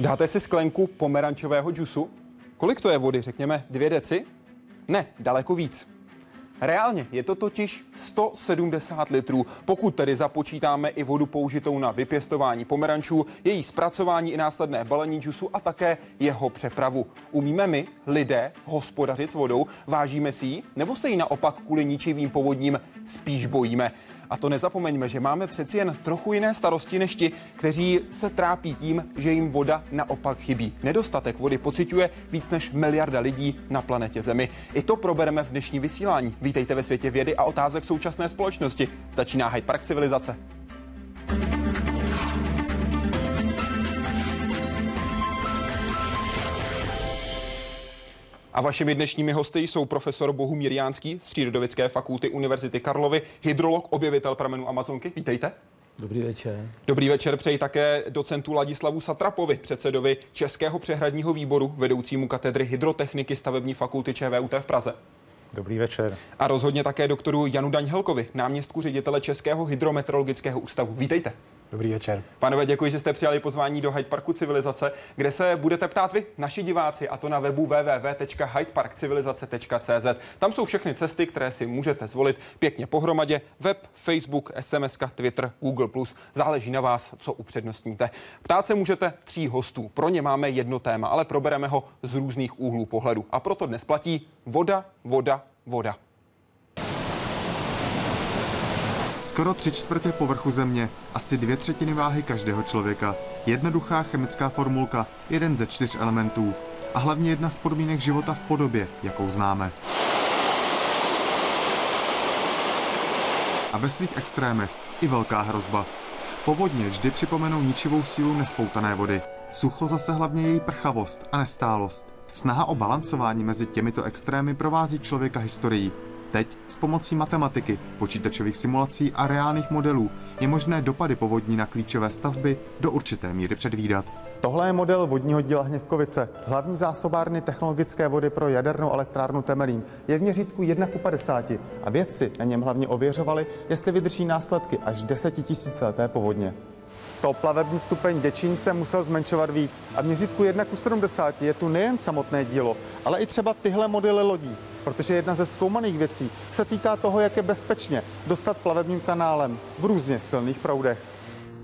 Dáte si sklenku pomerančového džusu? Kolik to je vody, řekněme dvě deci? Ne, daleko víc. Reálně je to totiž 170 litrů, pokud tedy započítáme i vodu použitou na vypěstování pomerančů, její zpracování i následné balení džusu a také jeho přepravu. Umíme my, lidé, hospodařit s vodou, vážíme si ji, nebo se jí naopak kvůli ničivým povodním spíš bojíme? A to nezapomeňme, že máme přeci jen trochu jiné starosti než ti, kteří se trápí tím, že jim voda naopak chybí. Nedostatek vody pociťuje víc než miliarda lidí na planetě Zemi. I to probereme v dnešní vysílání. Vítejte ve světě vědy a otázek současné společnosti. Začíná Hyde Park civilizace. A vašimi dnešními hosty jsou profesor Bohumír Jánský z Přírodovědské fakulty Univerzity Karlovy, hydrolog, objevitel pramenů Amazonky. Vítejte. Dobrý večer. Dobrý večer přeji také docentu Ladislavu Satrapovi, předsedovi Českého přehradního výboru, vedoucímu katedry hydrotechniky stavební fakulty ČVUT v Praze. Dobrý večer. A rozhodně také doktoru Janu Daňhelkovi, náměstku ředitele Českého hydrometeorologického ústavu. Vítejte. Dobrý večer. Pánové, děkuji, že jste přijali pozvání do Hyde Parku Civilizace, kde se budete ptát vy, naši diváci, a to na webu www.hydeparkcivilizace.cz. Tam jsou všechny cesty, které si můžete zvolit pěkně pohromadě. Web, Facebook, SMS, Twitter, Google+. Záleží na vás, co upřednostníte. Ptát se můžete tří hostů. Pro ně máme jedno téma, ale probereme ho z různých úhlů pohledu. A proto dnes platí voda, voda, voda. Skoro tři čtvrtě povrchu Země, asi dvě třetiny váhy každého člověka, jednoduchá chemická formulka, jeden ze čtyř elementů a hlavně jedna z podmínek života v podobě, jakou známe. A ve svých extrémech i velká hrozba. Povodně vždy připomenou ničivou sílu nespoutané vody. Sucho zase hlavně její prchavost a nestálost. Snaha o balancování mezi těmito extrémy provází člověka historií Teď s pomocí matematiky, počítačových simulací a reálných modelů je možné dopady povodní na klíčové stavby do určité míry předvídat. Tohle je model vodního díla Hněvkovice, hlavní zásobárny technologické vody pro jadernou elektrárnu Temelín. Je v měřítku 1 k 50 a vědci na něm hlavně ověřovali, jestli vydrží následky až 10 tisícileté povodně. To plavební stupeň Děčín se musel zmenšovat víc a v měřítku 1 k 70 je tu nejen samotné dílo, ale i třeba tyhle modely lodí, protože jedna ze zkoumaných věcí se týká toho, jak je bezpečně dostat plavebním kanálem v různě silných proudech.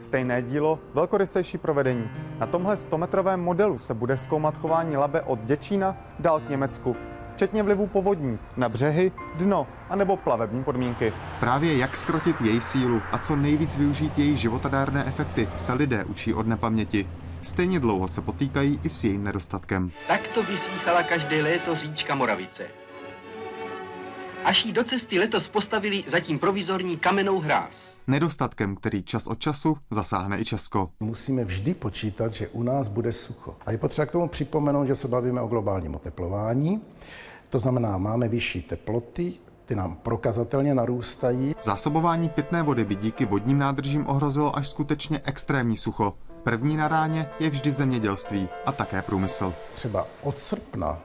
Stejné dílo, velkorysejší provedení. Na tomhle 100-metrovém modelu se bude zkoumat chování labe od Děčína dál k Německu, včetně vlivu povodní na břehy, dno a nebo plavební podmínky. Právě jak skrotit její sílu a co nejvíc využít její životadárné efekty se lidé učí od nepaměti. Stejně dlouho se potýkají i s jejím nedostatkem. Takto vysíchala každé léto říčka Moravice. Až jí do cesty letos postavili zatím provizorní kamenou hráz. Nedostatkem, který čas od času zasáhne i Česko. Musíme vždy počítat, že u nás bude sucho. A je potřeba k tomu připomenout, že se bavíme o globálním oteplování. To znamená, máme vyšší teploty, ty nám prokazatelně narůstají. Zásobování pitné vody by díky vodním nádržím ohrozilo až skutečně extrémní sucho. První na ráně je vždy zemědělství a také průmysl. Třeba od srpna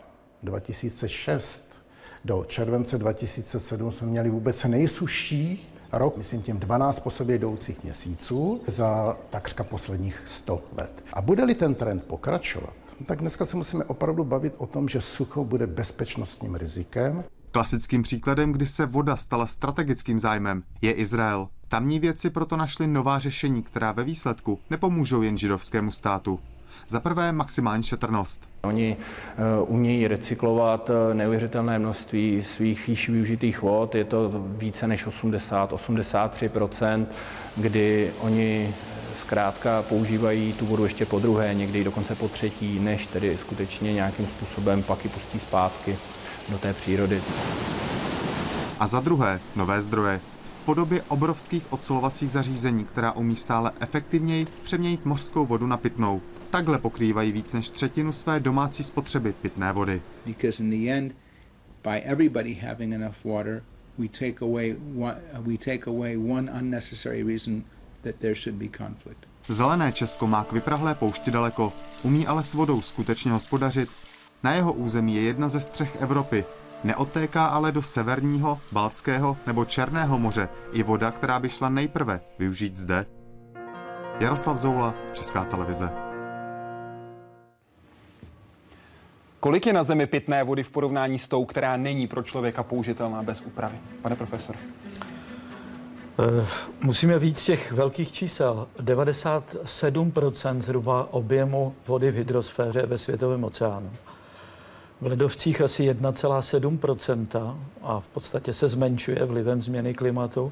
2006 do července 2007 jsme měli vůbec nejsušší rok, myslím tím 12 po sobě jdoucích měsíců za takřka posledních 100 let. A bude-li ten trend pokračovat, tak dneska se musíme opravdu bavit o tom, že sucho bude bezpečnostním rizikem. Klasickým příkladem, kdy se voda stala strategickým zájmem, je Izrael. Tamní vědci proto našli nová řešení, která ve výsledku nepomůžou jen židovskému státu. Za prvé maximální šetrnost. Oni uh, umějí recyklovat eh, neuvěřitelné množství svých již využitých vod, je to více než 80-83%, kdy oni zkrátka používají tu vodu ještě po druhé, někdy dokonce po třetí, než tedy skutečně nějakým způsobem pak ji pustí zpátky do té přírody. A za druhé, nové zdroje. V podobě obrovských odsolovacích zařízení, která umí stále efektivněji přeměnit mořskou vodu na pitnou. Takhle pokrývají víc než třetinu své domácí spotřeby pitné vody. Because in the end, by everybody having enough water, we take away one, we take away one unnecessary reason that there should be conflict. Zelené Česko má k vyprahlé poušti daleko, umí ale s vodou skutečně hospodařit. Na jeho území je jedna ze střech Evropy. Neodtéká ale do severního, Baltského nebo Černého moře i voda, která by šla nejprve využít zde. Jaroslav Zoula, Česká televize. Kolik je na Zemi pitné vody v porovnání s tou, která není pro člověka použitelná bez úpravy? Pane profesor. Eh, musíme víc těch velkých čísel. 97% zhruba objemu vody v hydrosféře ve světovém oceánu. V ledovcích asi 1,7% a v podstatě se zmenšuje vlivem změny klimatu.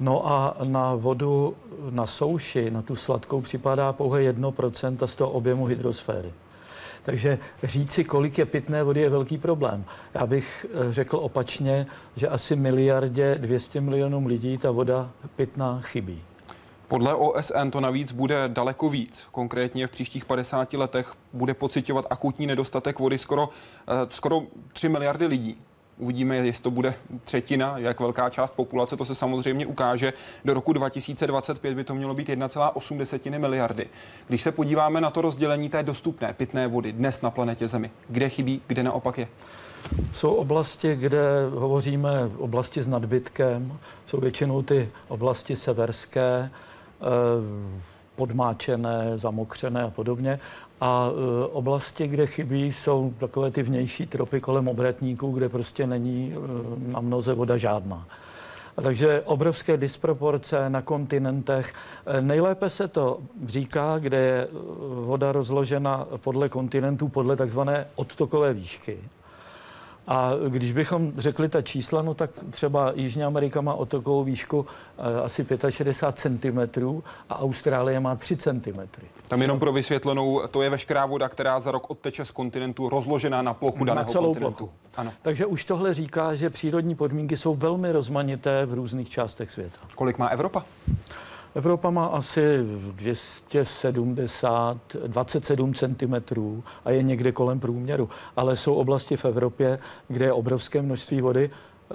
No a na vodu na souši, na tu sladkou, připadá pouhé 1% z toho objemu hydrosféry. Takže říci, kolik je pitné vody, je velký problém. Já bych eh, řekl opačně, že asi miliardě 200 milionům lidí ta voda pitná chybí. Podle OSN to navíc bude daleko víc. Konkrétně v příštích 50 letech bude pocitovat akutní nedostatek vody skoro, eh, skoro 3 miliardy lidí. Uvidíme, jestli to bude třetina, jak velká část populace, to se samozřejmě ukáže. Do roku 2025 by to mělo být 1,8 miliardy. Když se podíváme na to rozdělení té dostupné pitné vody dnes na planetě Zemi, kde chybí, kde naopak je? Jsou oblasti, kde hovoříme oblasti s nadbytkem, jsou většinou ty oblasti severské, eh, podmáčené, zamokřené a podobně. A e, oblasti, kde chybí, jsou takové ty vnější tropy kolem obratníků, kde prostě není e, na mnoze voda žádná. A takže obrovské disproporce na kontinentech. E, nejlépe se to říká, kde je voda rozložena podle kontinentů, podle takzvané odtokové výšky. A když bychom řekli ta čísla, no tak třeba Jižní Amerika má otokovou výšku eh, asi 65 cm a Austrálie má 3 cm. Tam jenom pro vysvětlenou, to je veškerá voda, která za rok odteče z kontinentu, rozložená na plochu daného na celou kontinentu. plochu. Ano. Takže už tohle říká, že přírodní podmínky jsou velmi rozmanité v různých částech světa. Kolik má Evropa? Evropa má asi 270, 27 cm a je někde kolem průměru. Ale jsou oblasti v Evropě, kde je obrovské množství vody, e,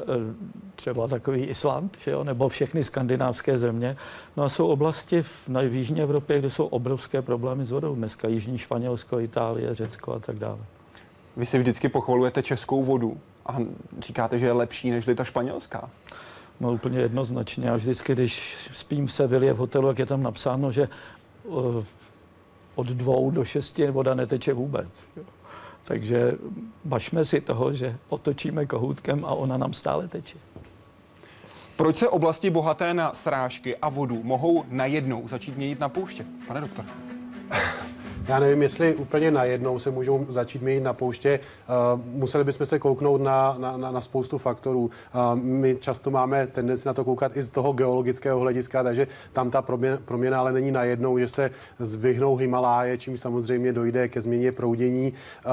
třeba takový Island, že jo, nebo všechny skandinávské země. No a jsou oblasti v, na Jižní Evropě, kde jsou obrovské problémy s vodou. Dneska Jižní Španělsko, Itálie, Řecko a tak dále. Vy si vždycky pochvalujete českou vodu a říkáte, že je lepší než ta španělská. No úplně jednoznačně. A vždycky, když spím v Sevilie v hotelu, jak je tam napsáno, že uh, od dvou do šesti voda neteče vůbec. Takže bašme si toho, že otočíme kohoutkem a ona nám stále teče. Proč se oblasti bohaté na srážky a vodu mohou najednou začít měnit na pouště? Pane doktor. Já nevím, jestli úplně najednou se můžou začít měnit na pouště. Uh, museli bychom se kouknout na, na, na, na spoustu faktorů. Uh, my často máme tendenci na to koukat i z toho geologického hlediska, takže tam ta proměna, proměna ale není najednou, že se zvyhnou Himaláje, čím samozřejmě dojde ke změně proudění. Uh,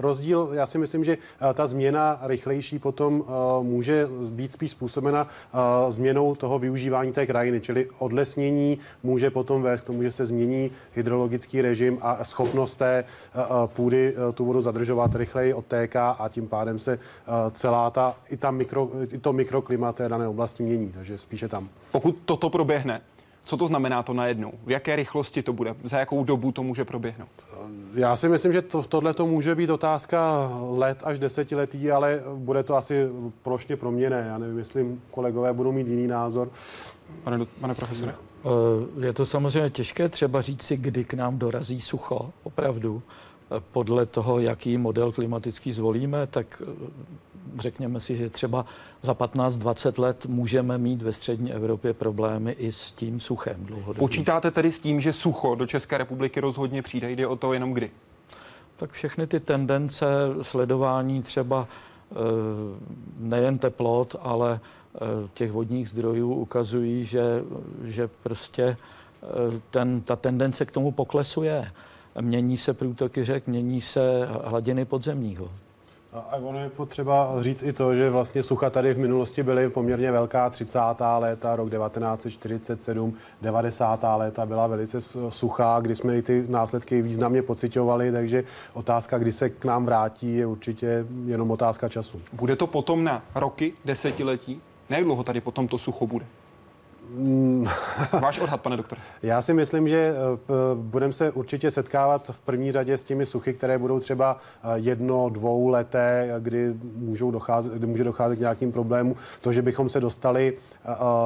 rozdíl, já si myslím, že ta změna rychlejší potom může být spíš způsobena změnou toho využívání té krajiny, čili odlesnění může potom vést k tomu, že se změní hydrologický režim a schopnost té eh, eh, půdy eh, tu vodu zadržovat rychleji odtéká a tím pádem se celá ta, i, ta mikro, i to mikroklima té dané oblasti mění, takže spíše tam. Pokud toto proběhne, co to znamená to najednou? V jaké rychlosti to bude? Za jakou dobu to může proběhnout? Já si myslím, že to, tohle to může být otázka let až desetiletí, ale bude to asi plošně proměné. Já nevím, jestli kolegové budou mít jiný názor. Pane, pane profesore? Eh, je to samozřejmě těžké třeba říct si, kdy k nám dorazí sucho, opravdu. Eh, podle toho, jaký model klimatický zvolíme, tak eh, řekněme si, že třeba za 15-20 let můžeme mít ve střední Evropě problémy i s tím suchem dlouhodobě. Počítáte tedy s tím, že sucho do České republiky rozhodně přijde? Jde o to jenom kdy? Tak všechny ty tendence sledování třeba nejen teplot, ale těch vodních zdrojů ukazují, že, že prostě eh, ten, ta tendence k tomu poklesu je. Mění se průtoky řek, mění se hladiny podzemního. A ono je potřeba říct i to, že vlastně sucha tady v minulosti byly poměrně velká 30. léta, rok 1947, 90. léta byla velice suchá, kdy jsme i ty následky významně pocitovali, takže otázka, kdy se k nám vrátí, je určitě jenom otázka času. Bude to potom na roky, desetiletí? Jak dlouho tady potom to sucho bude? Váš odhad, pane doktor. Já si myslím, že budeme se určitě setkávat v první řadě s těmi suchy, které budou třeba jedno, dvou leté, kdy, můžou docházet, kdy může docházet k nějakým problémům. To, že bychom se dostali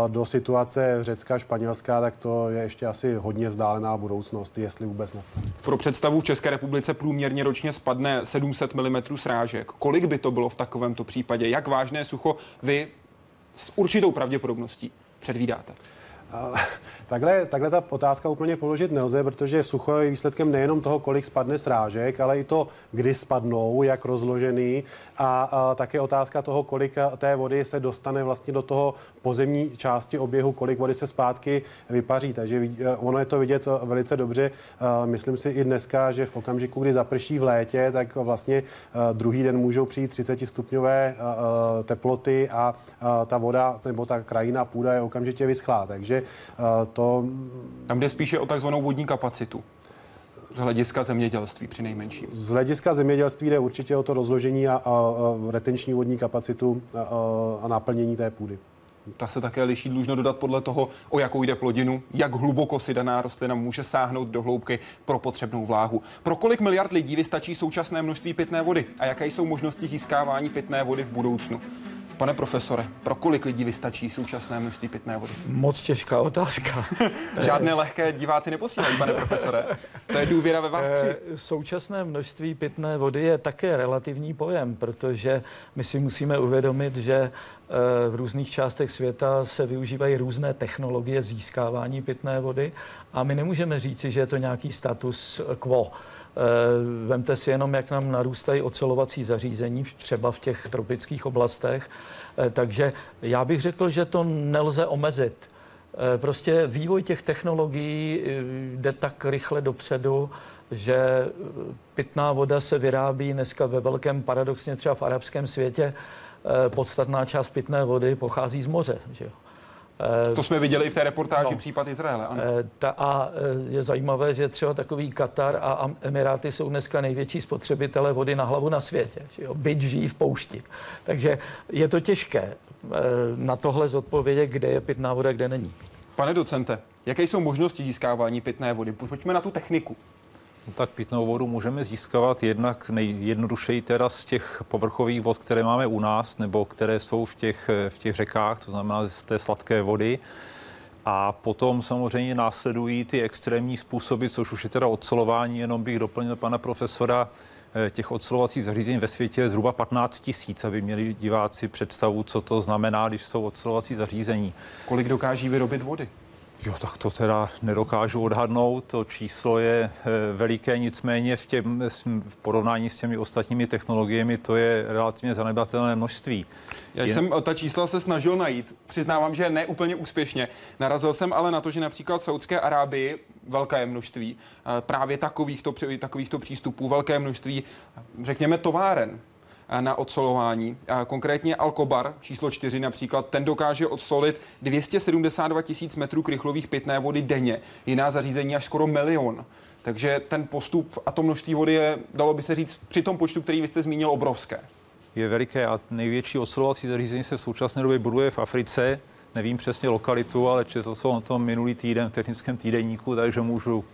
do situace Řecka, Španělska, tak to je ještě asi hodně vzdálená budoucnost, jestli vůbec nastane. Pro představu v České republice průměrně ročně spadne 700 mm srážek. Kolik by to bylo v takovémto případě? Jak vážné sucho vy s určitou pravděpodobností předvídáte? Takhle, takhle ta otázka úplně položit nelze, protože sucho je výsledkem nejenom toho, kolik spadne srážek, ale i to, kdy spadnou, jak rozložený a, a také otázka toho, kolik té vody se dostane vlastně do toho pozemní části oběhu, kolik vody se zpátky vypaří. Takže ono je to vidět velice dobře. Myslím si i dneska, že v okamžiku, kdy zaprší v létě, tak vlastně druhý den můžou přijít 30 stupňové teploty a ta voda nebo ta krajina půda je okamžitě vyschlá. Takže to... Tam jde spíše o takzvanou vodní kapacitu z hlediska zemědělství při nejmenším. Z hlediska zemědělství jde určitě o to rozložení a, a, a retenční vodní kapacitu a, a, a naplnění té půdy. Ta se také liší, dlužno dodat podle toho, o jakou jde plodinu, jak hluboko si daná rostlina může sáhnout do hloubky pro potřebnou vláhu. Pro kolik miliard lidí vystačí současné množství pitné vody a jaké jsou možnosti získávání pitné vody v budoucnu? Pane profesore, pro kolik lidí vystačí současné množství pitné vody? Moc těžká otázka. Žádné lehké diváci neposílají, pane profesore. To je důvěra ve vás tři. Eh, současné množství pitné vody je také relativní pojem, protože my si musíme uvědomit, že eh, v různých částech světa se využívají různé technologie získávání pitné vody a my nemůžeme říci, že je to nějaký status quo. Eh, vemte si jenom, jak nám narůstají ocelovací zařízení, třeba v těch tropických oblastech. Eh, takže já bych řekl, že to nelze omezit. Eh, prostě vývoj těch technologií jde tak rychle dopředu, že pitná voda se vyrábí dneska ve velkém, paradoxně třeba v arabském světě, podstatná část pitné vody pochází z moře. Že jo? To jsme viděli i v té reportáži no, případ Izraele. Ano. Eh, ta, a eh, je zajímavé, že třeba takový Katar a Emiráty jsou dneska největší spotřebitele vody na hlavu na světě. Že jo? Byť žijí v poušti. Takže je to těžké eh, na tohle zodpovědět, kde je pitná voda, kde není. Pane docente, jaké jsou možnosti získávání pitné vody? Pojďme na tu techniku. No tak pitnou vodu můžeme získávat jednak nejjednodušeji teda z těch povrchových vod, které máme u nás, nebo které jsou v těch, v těch řekách, to znamená z té sladké vody. A potom samozřejmě následují ty extrémní způsoby, což už je teda odsolování, jenom bych doplnil pana profesora, eh, těch odsolovacích zařízení ve světě je zhruba 15 tisíc, aby měli diváci představu, co to znamená, když jsou odsolovací zařízení. Kolik dokáží vyrobit vody? Jo, tak to teda nedokážu odhadnout. To číslo je eh, veliké, nicméně v, těm, v porovnání s těmi ostatními technologiemi to je relativně zanedbatelné množství. Já jsem ta čísla se snažil najít. Přiznávám, že ne úplně úspěšně. Narazil jsem ale na to, že například v Saudské Arábii velké množství eh, právě takovýchto, takovýchto přístupů, velké množství, řekněme, továren na odsolování. Konkrétně Alkobar číslo 4 například, ten dokáže odsolit 272 tisíc metrů krychlových pitné vody denně. Jiná zařízení až skoro milion. Takže ten postup a to množství vody je, dalo by se říct, při tom počtu, který vy jste zmínil, obrovské. Je veliké a největší odsolovací zařízení se v současné době buduje v Africe. Nevím přesně lokalitu, ale četl jsem o tom minulý týden v technickém týdenníku, takže můžu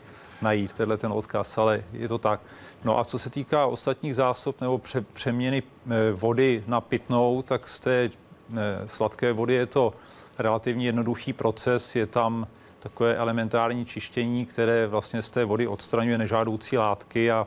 najít tenhle ten odkaz, ale je to tak. No a co se týká ostatních zásob nebo pře- přeměny eh, vody na pitnou, tak z té eh, sladké vody je to relativně jednoduchý proces. Je tam takové elementární čištění, které vlastně z té vody odstraňuje nežádoucí látky a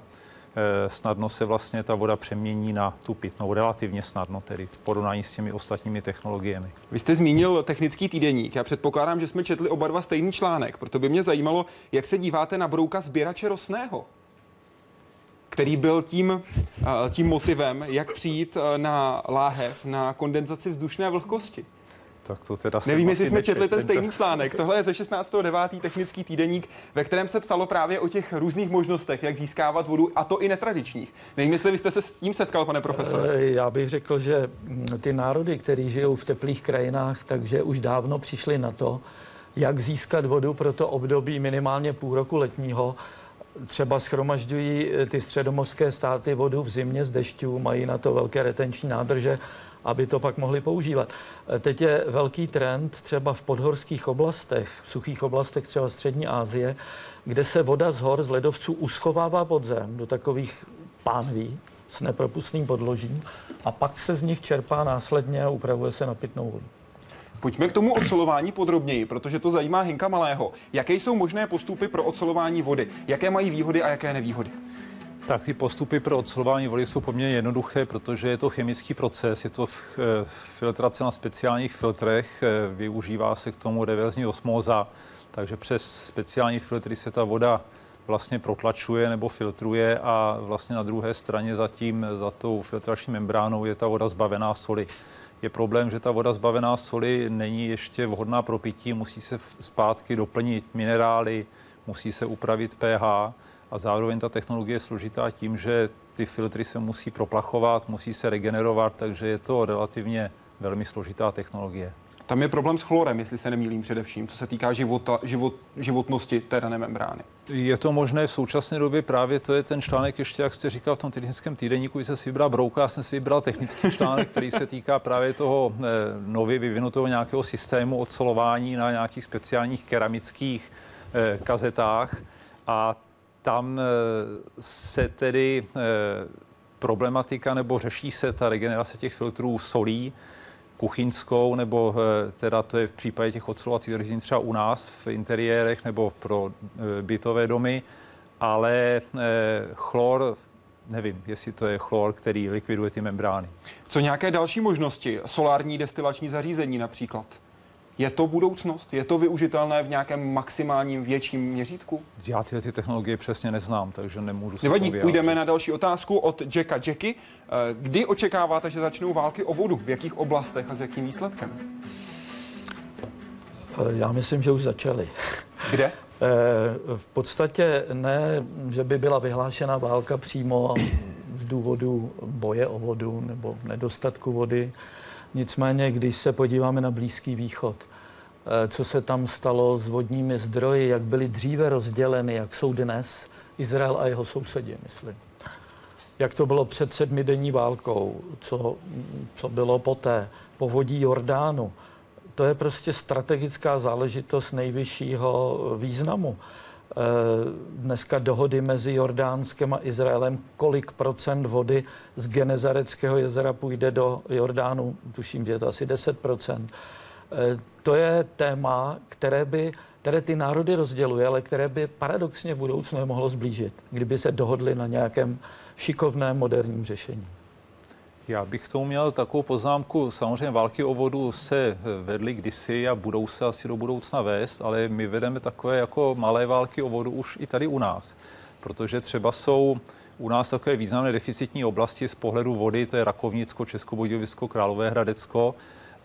eh, snadno se vlastně ta voda přemění na tu pitnou, relativně snadno tedy v porovnání s těmi ostatními technologiemi. Vy jste zmínil technický týdeník. Já předpokládám, že jsme četli oba dva stejný článek, proto by mě zajímalo, jak se díváte na brouka sběrače rosného který byl tím, eh, tím motivem, jak přijít eh, na láhev, na kondenzaci vzdušné vlhkosti. Tak to teda Nevím, jestli jsme četli ten stejný článek. Tohle je ze 16.9. technický týdeník, ve kterém se psalo právě o těch různých možnostech, jak získávat vodu, a to i netradičních. Nevím, jestli vy jste se s tím setkal, pane profesore. Eh, já bych řekl, že mm, ty národy, které žijou v teplých krajinách, takže už dávno přišli na to, jak získat vodu pro to období minimálně půl roku letního třeba schromažďují ty středomořské státy vodu v zimě z dešťů, mají na to velké retenční nádrže, aby to pak mohli používat. Teď je velký trend třeba v podhorských oblastech, v suchých oblastech třeba Střední Asie, kde se voda z hor, z ledovců uschovává pod zem do takových pánví s nepropustným podložím a pak se z nich čerpá následně a upravuje se na pitnou vodu. Pojďme k tomu ocelování podrobněji, protože to zajímá Hinka Malého. Jaké jsou možné postupy pro ocelování vody? Jaké mají výhody a jaké nevýhody? Tak ty postupy pro ocelování vody jsou poměrně jednoduché, protože je to chemický proces, je to eh, filtrace na speciálních filtrech, eh, využívá se k tomu reverzní osmóza, takže přes speciální filtry se ta voda vlastně protlačuje nebo filtruje a vlastně na druhé straně zatím, za tou filtrační membránou je ta voda zbavená soli. Je problém, že ta voda zbavená soli není ještě vhodná pro pití, musí se zpátky doplnit minerály, musí se upravit pH a zároveň ta technologie je složitá tím, že ty filtry se musí proplachovat, musí se regenerovat, takže je to relativně velmi složitá technologie. Tam je problém s chlorem, jestli se nemýlím především, co se týká života, život, životnosti té dané membrány. Je to možné v současné době právě, to je ten článek ještě, jak jste říkal v tom technickém týdenníku, když jsem si vybral brouka, já jsem si vybral technický článek, který se týká právě toho eh, nově vyvinutého nějakého systému odsolování na nějakých speciálních keramických eh, kazetách a tam eh, se tedy eh, problematika nebo řeší se ta regenerace těch filtrů solí, kuchyňskou, nebo eh, teda to je v případě těch ocelovacích zařízení třeba u nás v interiérech nebo pro bytové domy, ale chlor nevím, jestli to je chlor, který likviduje ty membrány. Co nějaké další možnosti? Solární destilační zařízení například? Je to budoucnost? Je to využitelné v nějakém maximálním větším měřítku? Já tyhle ty technologie přesně neznám, takže nemůžu se Nevadí, půjdeme na další otázku od Jacka Jacky. Eh, kdy očekáváte, že začnou války o vodu? V jakých oblastech a s jakým výsledkem? Eh, já myslím, že už začaly. Kde? Eh, v podstatě ne, že by byla vyhlášena válka přímo z důvodu boje o vodu nebo nedostatku vody. Nicméně, když se podíváme na Blízký východ, co se tam stalo s vodními zdroji, jak byly dříve rozděleny, jak jsou dnes Izrael a jeho sousedi, myslím. Jak to bylo před sedmidenní válkou, co, co bylo poté, povodí Jordánu. To je prostě strategická záležitost nejvyššího významu. Eh, dneska dohody mezi Jordánskem a Izraelem, kolik procent vody z Genezareckého jezera půjde do Jordánu, tuším, že je to asi 10 procent. Eh, to je téma, které by které ty národy rozděluje, ale které by paradoxně v budoucnu mohlo zblížit, kdyby se dohodli na nějakém šikovném moderním řešení. Já bych tomu měl takovou poznámku. Samozřejmě války o vodu se vedly kdysi a budou se asi do budoucna vést, ale my vedeme takové jako malé války o vodu už i tady u nás. Protože třeba jsou u nás takové významné deficitní oblasti z pohledu vody, to je Rakovnicko, Českobudějovisko, Královéhradecko.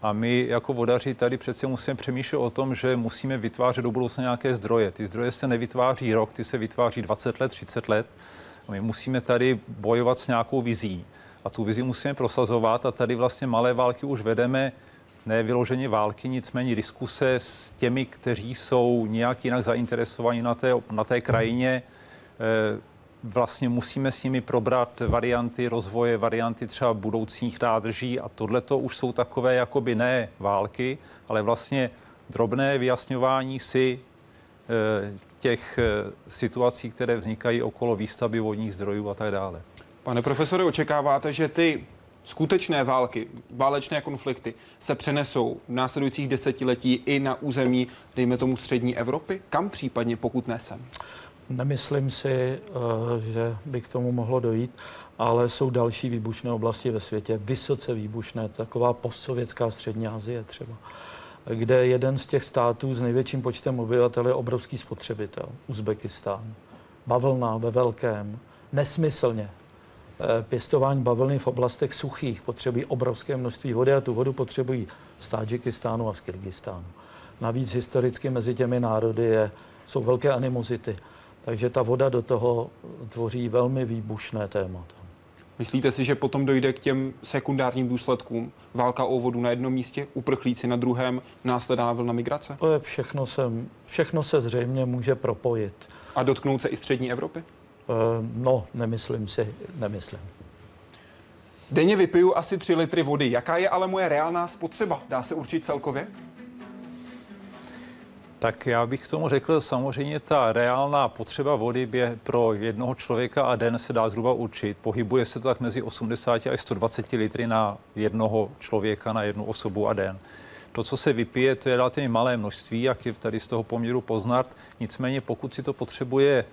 A my jako vodaři tady přece musíme přemýšlet o tom, že musíme vytvářet do budoucna nějaké zdroje. Ty zdroje se nevytváří rok, ty se vytváří 20 let, 30 let. A my musíme tady bojovat s nějakou vizí a tu vizi musíme prosazovat a tady vlastně malé války už vedeme ne vyloženě války, nicméně diskuse s těmi, kteří jsou nějak jinak zainteresovaní na té, na té krajině. Eh, vlastně musíme s nimi probrat varianty rozvoje, varianty třeba budoucích nádrží a tohle to už jsou takové jakoby ne války, ale vlastně drobné vyjasňování si eh, těch eh, situací, které vznikají okolo výstavby vodních zdrojů a tak dále. Pane profesore, očekáváte, že ty skutečné války, válečné konflikty se přenesou v následujících desetiletí i na území, dejme tomu, střední Evropy? Kam případně, pokud ne sem? Nemyslím si, eh, že by k tomu mohlo dojít, ale jsou další výbušné oblasti ve světě, vysoce výbušné, taková postsovětská střední Asie třeba, kde jeden z těch států s největším počtem obyvatel je obrovský spotřebitel, Uzbekistán. Bavlna ve velkém, nesmyslně Eh, pěstování bavlny v oblastech suchých potřebují obrovské množství vody a tu vodu potřebují z Tadžikistánu a z Kyrgyzstánu. Navíc historicky mezi těmi národy je, jsou velké animozity, takže ta voda do toho tvoří velmi výbušné téma. Myslíte si, že potom dojde k těm sekundárním důsledkům? Válka o vodu na jednom místě, uprchlíci na druhém, následná vlna migrace? To je všechno se, všechno se zřejmě může propojit. A dotknout se i střední Evropy? Eh, No, nemyslím si, nemyslím. Denně vypiju asi 3 litry vody. Jaká je ale moje reálná spotřeba? Dá se určit celkově? Tak já bych k tomu řekl, samozřejmě ta reálná potřeba vody bě pro jednoho člověka a den se dá zhruba určit. Pohybuje se to tak mezi 80 až 120 litry na jednoho člověka, na jednu osobu a den. To, co se vypije, to je relativně malé množství, jak je tady z toho poměru poznat. Nicméně, pokud si to potřebuje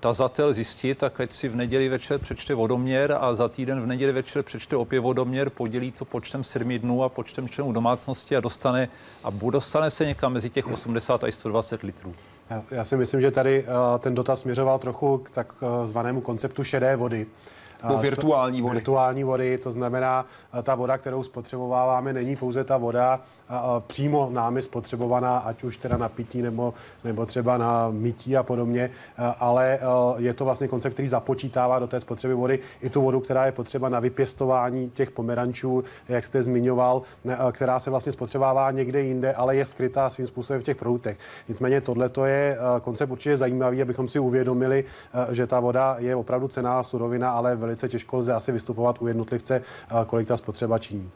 tazatel zjistit, tak ať si v neděli večer přečte vodoměr a za týden v neděli večer přečte opět vodoměr, podělí to počtem 7 dnů a počtem členů domácnosti a dostane, a dostane se někam mezi těch 80 až 120 litrů. Já, já si myslím, že tady uh, ten dotaz směřoval trochu k takzvanému konceptu šedé vody. Co- virtuální vody. Virtuální vody, to znamená, eh, ta voda, kterou spotřebováváme, není pouze ta voda přímo námi spotřebovaná, ať už teda na pití nebo, nebo třeba na mytí a podobně, eh, ale eh, je to vlastně koncept, který započítává do té spotřeby vody i tu vodu, která je potřeba na vypěstování těch pomerančů, jak jste zmiňoval, která se vlastně spotřebává někde jinde, ale je skrytá svým způsobem v těch produktech. Nicméně tohle je eh, koncept určitě zajímavý, abychom si uvědomili, že ta voda je opravdu cená surovina, ale velice těžko lze asi vystupovat u jednotlivce, eh, kolik ta spotřeba činí.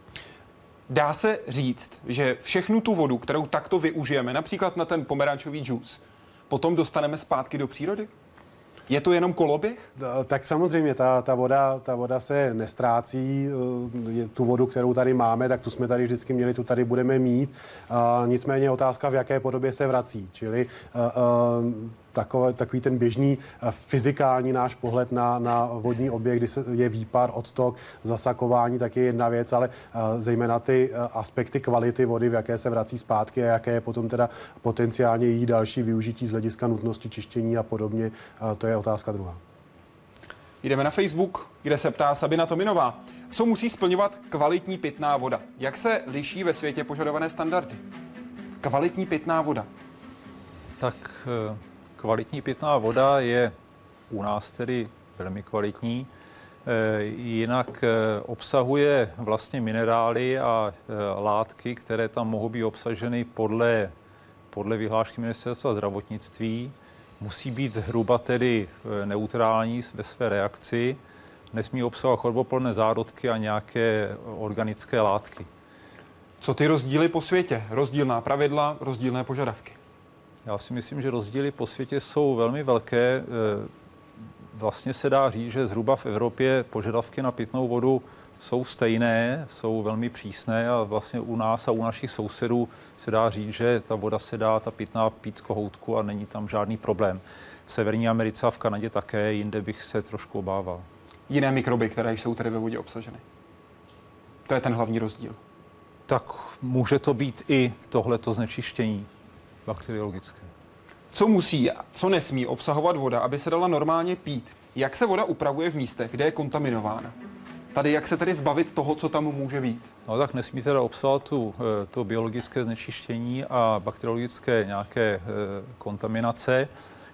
Dá se říct, že všechnu tu vodu, kterou takto využijeme, například na ten pomerančový džus, potom dostaneme zpátky do přírody? Je to jenom koloběh? Eh, Tak samozřejmě ta, ta, voda, ta voda se nestrácí. eh, Je tu vodu, kterou tady máme, tak tu jsme tady vždycky měli, tu tady budeme mít. A nicméně otázka, v jaké podobě se vrací. Čili uh, uh, takové, takový ten běžný eh, fyzikální náš pohled na, na vodní objekt, kdy se je výpar, odtok, zasakování, tak je jedna věc, ale eh, zejména ty eh, aspekty kvality vody, v jaké se vrací zpátky a jaké je potom teda potenciálně její další využití z hlediska nutnosti čištění a podobně, to je otázka druhá. Jdeme na Facebook, kde se ptá Sabina Tominová. Co musí splňovat kvalitní pitná voda? Jak se liší ve světě požadované standardy? Kvalitní pitná voda. Tak kvalitní pitná voda je u nás tedy velmi kvalitní. Eh, Jinak eh, obsahuje vlastně minerály a eh, látky, které tam mohou být obsaženy podle, podle vyhlášky ministerstva zdravotnictví. Musí být zhruba tedy neutrální ve své reakci. Nesmí obsahovat choroboplné zárodky a nějaké organické látky. Co ty rozdíly po světě? Rozdílná pravidla, rozdílné požadavky. Já si myslím, že rozdíly po světě jsou velmi velké. Eh, Vlastně se dá říct, že zhruba v Evropě požadavky na pitnou vodu jsou stejné, jsou velmi přísné a vlastně u nás a u našich sousedů se dá říct, že ta voda se dá, ta pitná pít z kohoutku a není tam žádný problém. V Severní Americe a v Kanadě také, jinde bych se trošku obával. Jiné mikroby, které jsou tedy ve vodě obsaženy. To je ten hlavní rozdíl. Tak může to být i tohleto znečištění bakteriologické. Co musí a co nesmí obsahovat voda, aby se dala normálně pít? Jak se voda upravuje v místech, kde je kontaminována? Tady jak se tedy zbavit toho, co tam může být? No tak nesmí teda obsahovat tu, eh, to biologické znečištění a bakteriologické nějaké eh, kontaminace.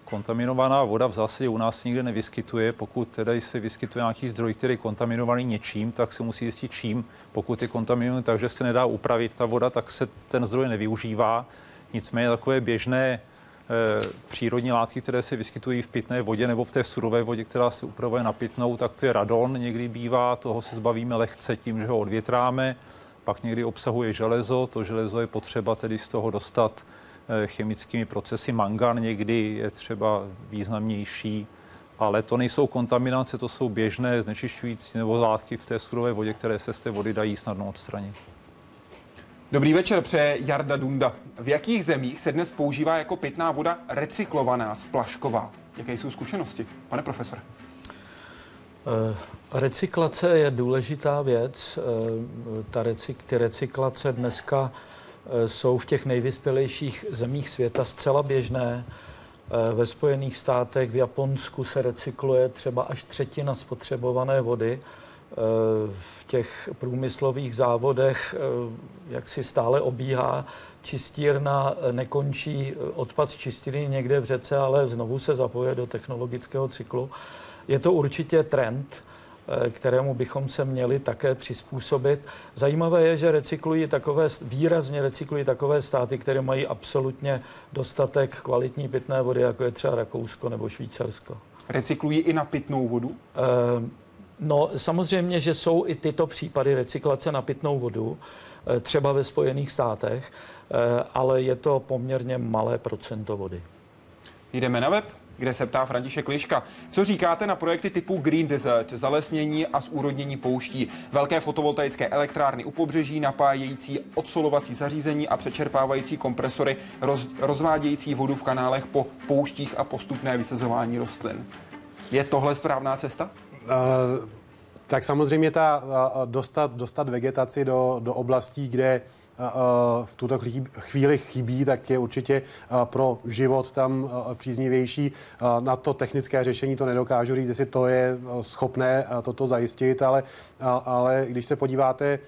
Kontaminovaná voda v zásadě u nás nikde nevyskytuje. Pokud tedy se vyskytuje nějaký zdroj, který je kontaminovaný něčím, tak se musí zjistit čím. Pokud je kontaminovaný takže se nedá upravit ta voda, tak se ten zdroj nevyužívá. Nicméně takové běžné eh, přírodní látky, které se vyskytují v pitné vodě nebo v té surové vodě, která se upravuje na pitnou, tak to je radon, někdy bývá, toho se zbavíme lehce tím, že ho odvětráme, pak někdy obsahuje železo, to železo je potřeba tedy z toho dostat eh, chemickými procesy. Mangan někdy je třeba významnější, ale to nejsou kontaminace, to jsou běžné znečišťující nebo látky v té surové vodě, které se z té vody dají snadno odstranit. Dobrý večer, přeje Jarda Dunda. V jakých zemích se dnes používá jako pitná voda recyklovaná, splašková? Jaké jsou zkušenosti, pane profesore? Eh, Recyklace je důležitá věc. Eh, Ta recyk, ty recyklace dneska eh, jsou v těch nejvyspělejších zemích světa zcela běžné. Ve Spojených státech, v Japonsku se recykluje třeba až třetina spotřebované vody. V těch průmyslových závodech, eh, jak si stále obíhá, čistírna nekončí eh, odpad z čistírny někde v řece, ale znovu se zapoje do technologického cyklu. Je to určitě trend. Eh, kterému bychom se měli také přizpůsobit. Zajímavé je, že recyklují takové, výrazně recyklují takové státy, které mají absolutně dostatek kvalitní pitné vody, jako je třeba Rakousko nebo Švýcarsko. Recyklují i na pitnou vodu? No, samozřejmě, že jsou i tyto případy recyklace na pitnou vodu, eh, třeba ve Spojených státech, ale je to poměrně malé procento vody. Jdeme na web, kde se ptá František Liška. Co říkáte na projekty typu Green Desert, zalesnění a zúrodnění pouští, velké fotovoltaické elektrárny u pobřeží, napájející odsolovací zařízení a přečerpávající kompresory, roz, rozvádějící vodu v kanálech po pouštích a postupné vysazování rostlin? Je tohle správná cesta? Tak samozřejmě ta dostat, dostat vegetaci do, do oblastí, kde v tuto chvíli chybí, tak je určitě pro život tam příznivější. Na to technické řešení to nedokážu říct, jestli to je schopné toto zajistit, ale, ale když se podíváte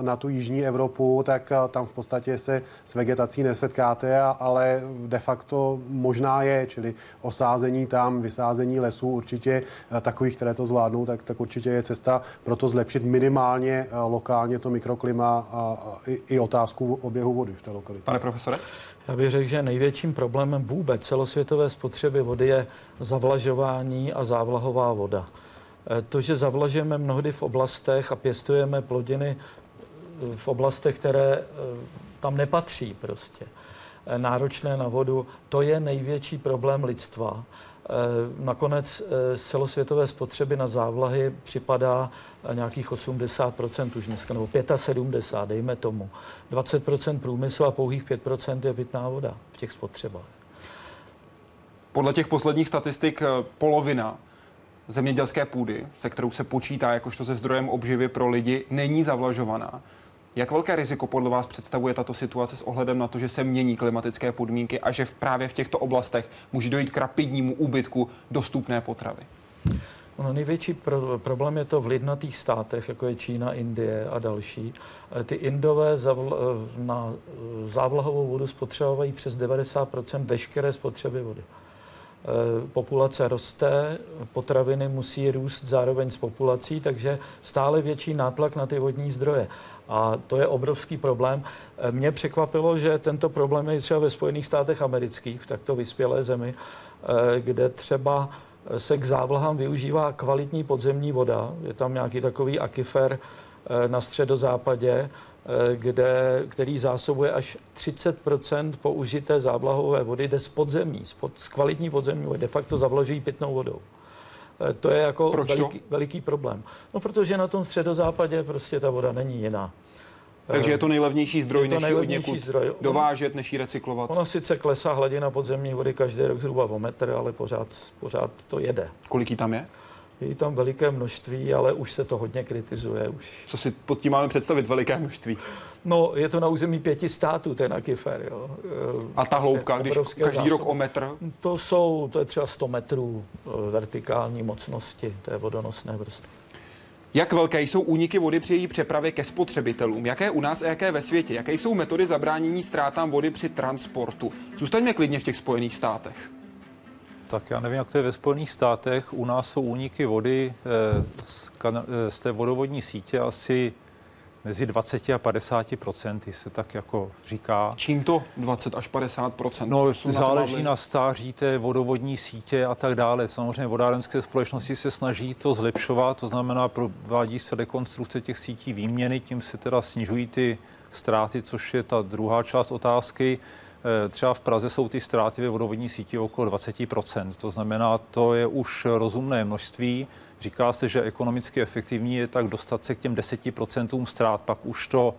na tu jižní Evropu, tak tam v podstatě se s vegetací nesetkáte, ale de facto možná je, čili osázení tam, vysázení lesů určitě takových, které to zvládnou, tak, tak určitě je cesta pro to zlepšit minimálně lokálně to mikroklima a i, i otázku oběhu vody v té lokalitě. Pane profesore? Já bych řekl, že největším problémem vůbec celosvětové spotřeby vody je zavlažování a závlahová voda. To, že zavlažujeme mnohdy v oblastech a pěstujeme plodiny v oblastech, které eh, tam nepatří prostě, eh, náročné na vodu, to je největší problém lidstva. Eh, nakonec z celosvětové spotřeby na závlahy připadá nějakých 80% už dneska, nebo 75, dejme tomu. 20% průmysl a pouhých 5% je pitná voda v těch spotřebách. Podle těch posledních statistik polovina zemědělské půdy, se kterou se počítá jakožto se zdrojem obživy pro lidi, není zavlažovaná. Jak velké riziko podle vás představuje tato situace s ohledem na to, že se mění klimatické podmínky a že v právě v těchto oblastech může dojít k rapidnímu úbytku dostupné potravy? No, největší pro, problém je to v lidnatých státech, jako je Čína, Indie a další. Eh, ty Indové zavl, eh, na eh, závlahovou vodu spotřebovají přes 90 veškeré spotřeby vody. Populace roste, potraviny musí růst zároveň s populací, takže stále větší nátlak na ty vodní zdroje. A to je obrovský problém. Eh, mě překvapilo, že tento problém je třeba ve Spojených státech amerických, v takto vyspělé zemi, eh, kde třeba se k závlahám využívá kvalitní podzemní voda. Je tam nějaký takový akifer eh, na středozápadě, kde, který zásobuje až 30% použité závlahové vody jde z podzemí, z, pod, z kvalitní podzemní vody. De facto zavlažují pitnou vodou. Eh, to je jako Proč veliký, to? veliký problém. No, protože na tom středozápadě prostě ta voda není jiná. Takže je to nejlevnější zdroj, je to než nejlevnější zdroj. dovážet, než ji recyklovat. Ono sice klesá hladina podzemní vody každý rok zhruba o metr, ale pořád, pořád to jede. Kolik jí tam je? Je tam veliké množství, ale už se to hodně kritizuje. Už. Co si pod tím máme představit, veliké množství? No, je to na území pěti států, ten akifer. Jo. A ta hloubka, když každý zásoby. rok o metr? To jsou, to je třeba 100 metrů eh, vertikální mocnosti té vodonosné vrstvy. Jak velké jsou úniky vody při její přepravě ke spotřebitelům? Jaké u nás a jaké ve světě? Jaké jsou metody zabránění ztrátám vody při transportu? Zůstaňme klidně v těch Spojených státech. Tak já nevím, jak to je ve Spojených státech. U nás jsou úniky vody eh, z, kan- eh, z té vodovodní sítě asi mezi 20 a 50 procenty se tak jako říká. Čím to 20 až 50% No, záleží na, na stáří té vodovodní sítě a tak dále. Samozřejmě vodárenské společnosti se snaží to zlepšovat, to znamená, provádí se rekonstrukce těch sítí výměny, tím se teda snižují ty ztráty, což je ta druhá část otázky. Eh, třeba v Praze jsou ty ztráty ve vodovodní síti okolo 20%. To znamená, to je už rozumné množství. Říká se, že ekonomicky efektivní je tak dostat se k těm 10% ztrát, pak už to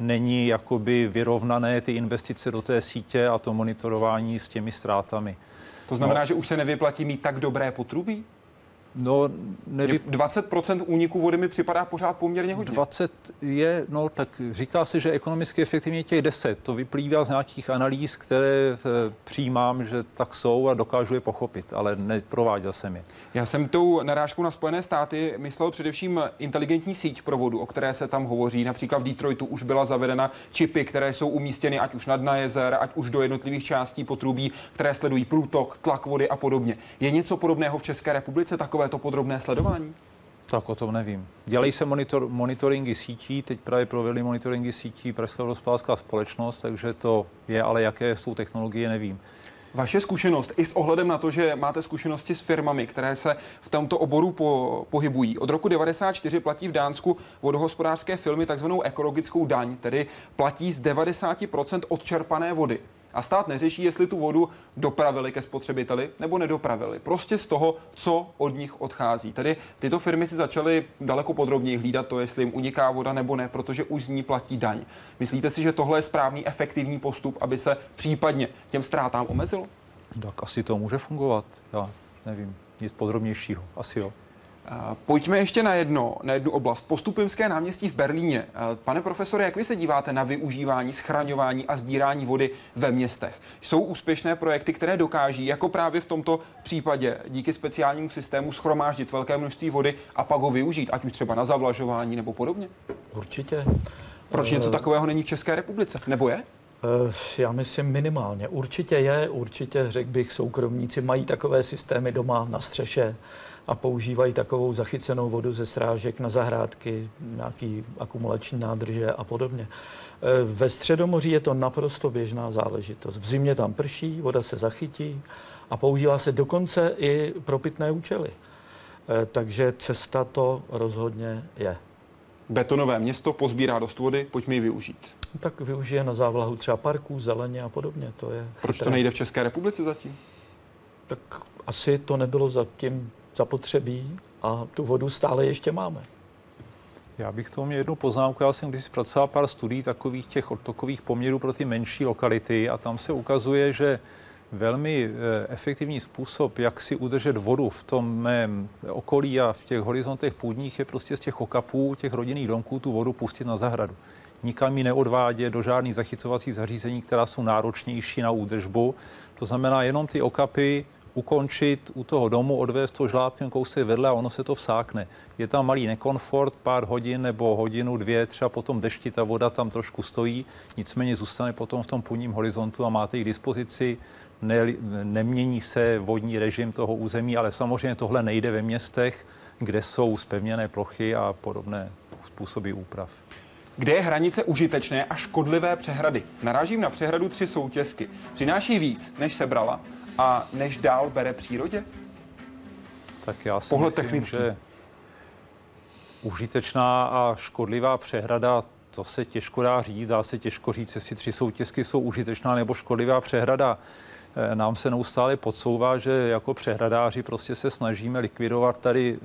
není jakoby vyrovnané ty investice do té sítě a to monitorování s těmi ztrátami. To znamená, no. že už se nevyplatí mít tak dobré potrubí? No, nevy... 20% úniku vody mi připadá pořád poměrně hodně. 20 je, no tak říká se, že ekonomicky efektivně těch 10. To vyplývá z nějakých analýz, které eh, přijímám, že tak jsou a dokážu je pochopit, ale neprováděl jsem je. Já jsem tou narážkou na Spojené státy myslel především inteligentní síť provodu, o které se tam hovoří. Například v Detroitu už byla zavedena čipy, které jsou umístěny ať už nad na jezer, ať už do jednotlivých částí potrubí, které sledují průtok, tlak vody a podobně. Je něco podobného v České republice takové to podrobné sledování? Tak o tom nevím. Dělají se monitor, monitoringy sítí, teď právě provedli monitoringy sítí Pražská hospodářská společnost, takže to je, ale jaké jsou technologie, nevím. Vaše zkušenost i s ohledem na to, že máte zkušenosti s firmami, které se v tomto oboru po, pohybují. Od roku 94 platí v Dánsku vodohospodářské firmy takzvanou ekologickou daň, tedy platí z 90% odčerpané vody. A stát neřeší, jestli tu vodu dopravili ke spotřebiteli nebo nedopravili. Prostě z toho, co od nich odchází. Tedy tyto firmy si začaly daleko podrobněji hlídat to, jestli jim uniká voda nebo ne, protože už z ní platí daň. Myslíte si, že tohle je správný, efektivní postup, aby se případně těm ztrátám omezilo? Tak asi to může fungovat. Já nevím, nic podrobnějšího. Asi jo. Pojďme ještě na, jedno, na jednu oblast. Postupimské náměstí v Berlíně. Pane profesore, jak vy se díváte na využívání, schraňování a sbírání vody ve městech? Jsou úspěšné projekty, které dokáží, jako právě v tomto případě, díky speciálnímu systému schromáždit velké množství vody a pak ho využít, ať už třeba na zavlažování nebo podobně? Určitě. Proč něco takového není v České republice? Nebo je? Eh, já myslím minimálně. Určitě je, určitě řekl bych, soukromníci mají takové systémy doma na střeše a používají takovou zachycenou vodu ze srážek na zahrádky, nějaký akumulační nádrže a podobně. E, ve Středomoří je to naprosto běžná záležitost. V zimě tam prší, voda se zachytí a používá se dokonce i pro pitné účely. E, takže cesta to rozhodně je. Betonové město pozbírá dost vody, pojďme ji využít. Tak využije na závlahu třeba parků, zeleně a podobně. To je Proč chytré. to nejde v České republice zatím? Tak asi to nebylo zatím zapotřebí a tu vodu stále ještě máme. Já bych tomu měl jednu poznámku. Já jsem když zpracoval pár studií takových těch odtokových poměrů pro ty menší lokality a tam se ukazuje, že velmi eh, efektivní způsob, jak si udržet vodu v tom mém okolí a v těch horizontech půdních, je prostě z těch okapů, těch rodinných domků tu vodu pustit na zahradu. Nikam ji neodvádět do žádných zachycovacích zařízení, která jsou náročnější na údržbu. To znamená jenom ty okapy ukončit u toho domu, odvést to žlábkem kousek vedle a ono se to vsákne. Je tam malý nekomfort, pár hodin nebo hodinu, dvě, třeba potom dešti, ta voda tam trošku stojí, nicméně zůstane potom v tom půdním horizontu a máte ji k dispozici, ne, nemění se vodní režim toho území, ale samozřejmě tohle nejde ve městech, kde jsou spevněné plochy a podobné způsoby úprav. Kde je hranice užitečné a škodlivé přehrady? Narážím na přehradu tři soutězky. Přináší víc, než sebrala, a než dál bere přírodě? Tak já si Pohled myslím, technický. že užitečná a škodlivá přehrada, to se těžko dá říct, dá se těžko říct, jestli tři soutězky jsou užitečná nebo škodlivá přehrada. Eh, nám se neustále podsouvá, že jako přehradáři prostě se snažíme likvidovat tady e,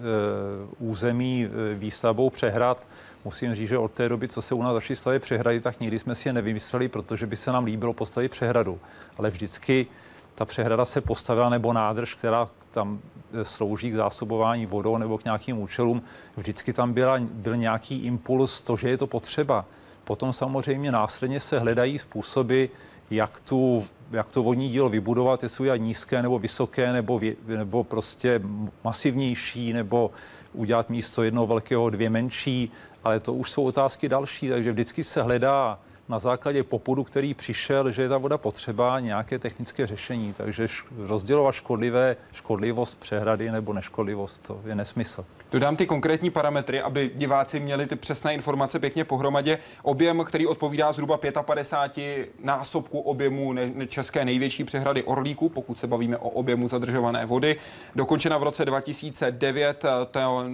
území e, výstavbou přehrad. Musím říct, že od té doby, co se u nás začaly stavět přehrady, tak nikdy jsme si je nevymysleli, protože by se nám líbilo postavit přehradu. Ale vždycky ta přehrada se postavila nebo nádrž, která tam e, slouží k zásobování vodou nebo k nějakým účelům, vždycky tam byla, byl nějaký impuls, to, že je to potřeba. Potom samozřejmě následně se hledají způsoby, jak, tu, jak to vodní dílo vybudovat, jestli je nízké nebo vysoké, nebo, vě, nebo prostě masivnější, nebo udělat místo jednoho velkého dvě menší, ale to už jsou otázky další, takže vždycky se hledá na základě popudu, který přišel, že je ta voda potřeba, nějaké technické řešení. Takže rozdělovat škodlivé, škodlivost přehrady nebo neškodlivost, to je nesmysl. Dodám ty konkrétní parametry, aby diváci měli ty přesné informace pěkně pohromadě. Objem, který odpovídá zhruba 55 násobku objemu české největší přehrady Orlíku, pokud se bavíme o objemu zadržované vody. Dokončena v roce 2009, to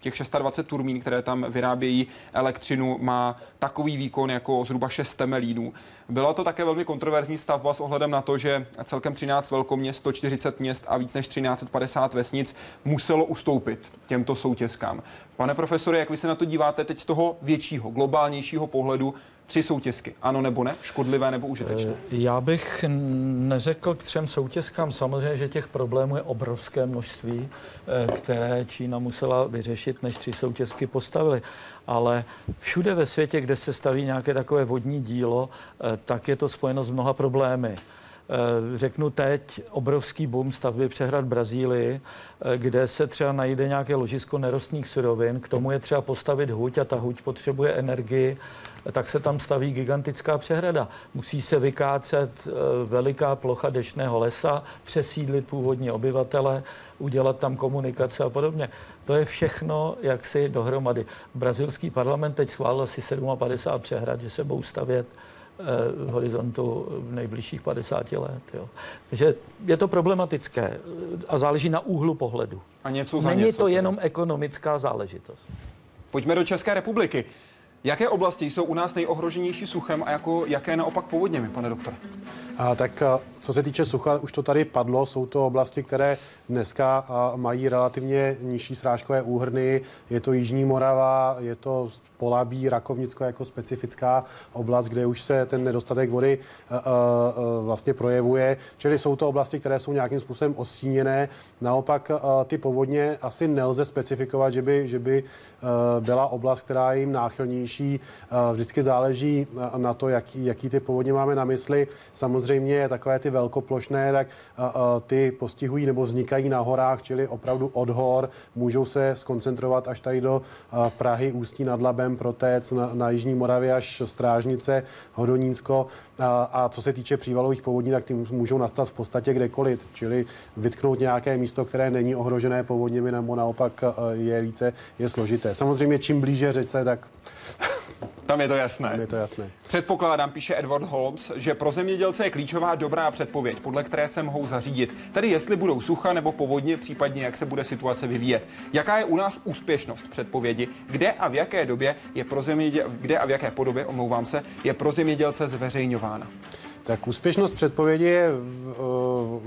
těch 620 turbín, které tam vyrábějí elektřinu, má takový výkon jako zhruba 6 temelínů. Byla to také velmi kontroverzní stavba s ohledem na to, že celkem 13 velkoměst, 140 měst a víc než 1350 vesnic muselo ustoupit těmto soutězkám. Pane profesore, jak vy se na to díváte teď z toho většího, globálnějšího pohledu? Tři soutězky, ano nebo ne, škodlivé nebo užitečné? Eh, já bych neřekl k třem soutězkám. Samozřejmě, že těch problémů je obrovské množství, eh, které Čína musela vyřešit, než tři soutězky postavili. Ale všude ve světě, kde se staví nějaké takové vodní dílo, eh, tak je to spojeno s mnoha problémy. Eh, řeknu teď obrovský boom stavby přehrad Brazílii, eh, kde se třeba najde nějaké ložisko nerostných surovin, k tomu je třeba postavit huť a ta huť potřebuje energii, tak se tam staví gigantická přehrada. Musí se vykácet eh, veliká plocha dešného lesa, přesídlit původní obyvatele, udělat tam komunikace a podobně. To je všechno jaksi dohromady. Brazilský parlament teď schválil asi 57 přehrad, že se budou stavět eh, v horizontu nejbližších 50 let. Jo. Takže je to problematické eh, a záleží na úhlu pohledu. A něco za Není něco to teda. jenom ekonomická záležitost. Pojďme do České republiky. Jaké oblasti jsou u nás nejohroženější suchem a jako, jaké naopak povodněmi, pane doktore? A tak co se týče sucha, už to tady padlo, jsou to oblasti, které dneska mají relativně nižší srážkové úhrny. Je to Jižní Morava, je to Polabí, Rakovnicko jako specifická oblast, kde už se ten nedostatek vody vlastně projevuje. Čili jsou to oblasti, které jsou nějakým způsobem odstíněné. Naopak ty povodně asi nelze specifikovat, že by, že by byla oblast, která je jim náchylnější. A, vždycky záleží na- to, jaký, jaký ty povodně máme na mysli. Samozřejmě takové ty velkoplošné, tak ty postihují nebo vznikají na horách, čili opravdu od hor. Můžou se skoncentrovat až tady do Prahy, Ústí nad Labem, Protec, na, na Jižní Moravě až Strážnice, Hodonínsko. A, co se týče přívalových povodní, tak ty můžou nastat v podstatě kdekoliv, čili vytknout nějaké místo, které není ohrožené povodněmi, nebo naopak a, je více, je složité. Samozřejmě čím blíže řece, tak Tam je to jasné. je to jasné. Předpokládám, píše Edward Holmes, že pro zemědělce je klíčová dobrá předpověď, podle které se mohou zařídit. Tedy jestli budou sucha nebo povodně, případně jak se bude situace vyvíjet. Jaká je u nás úspěšnost předpovědi, kde a v jaké době je pro zeměděl, kde a v jaké podobě, omlouvám se, je pro zemědělce zveřejňována. Tak úspěšnost předpovědi je eh,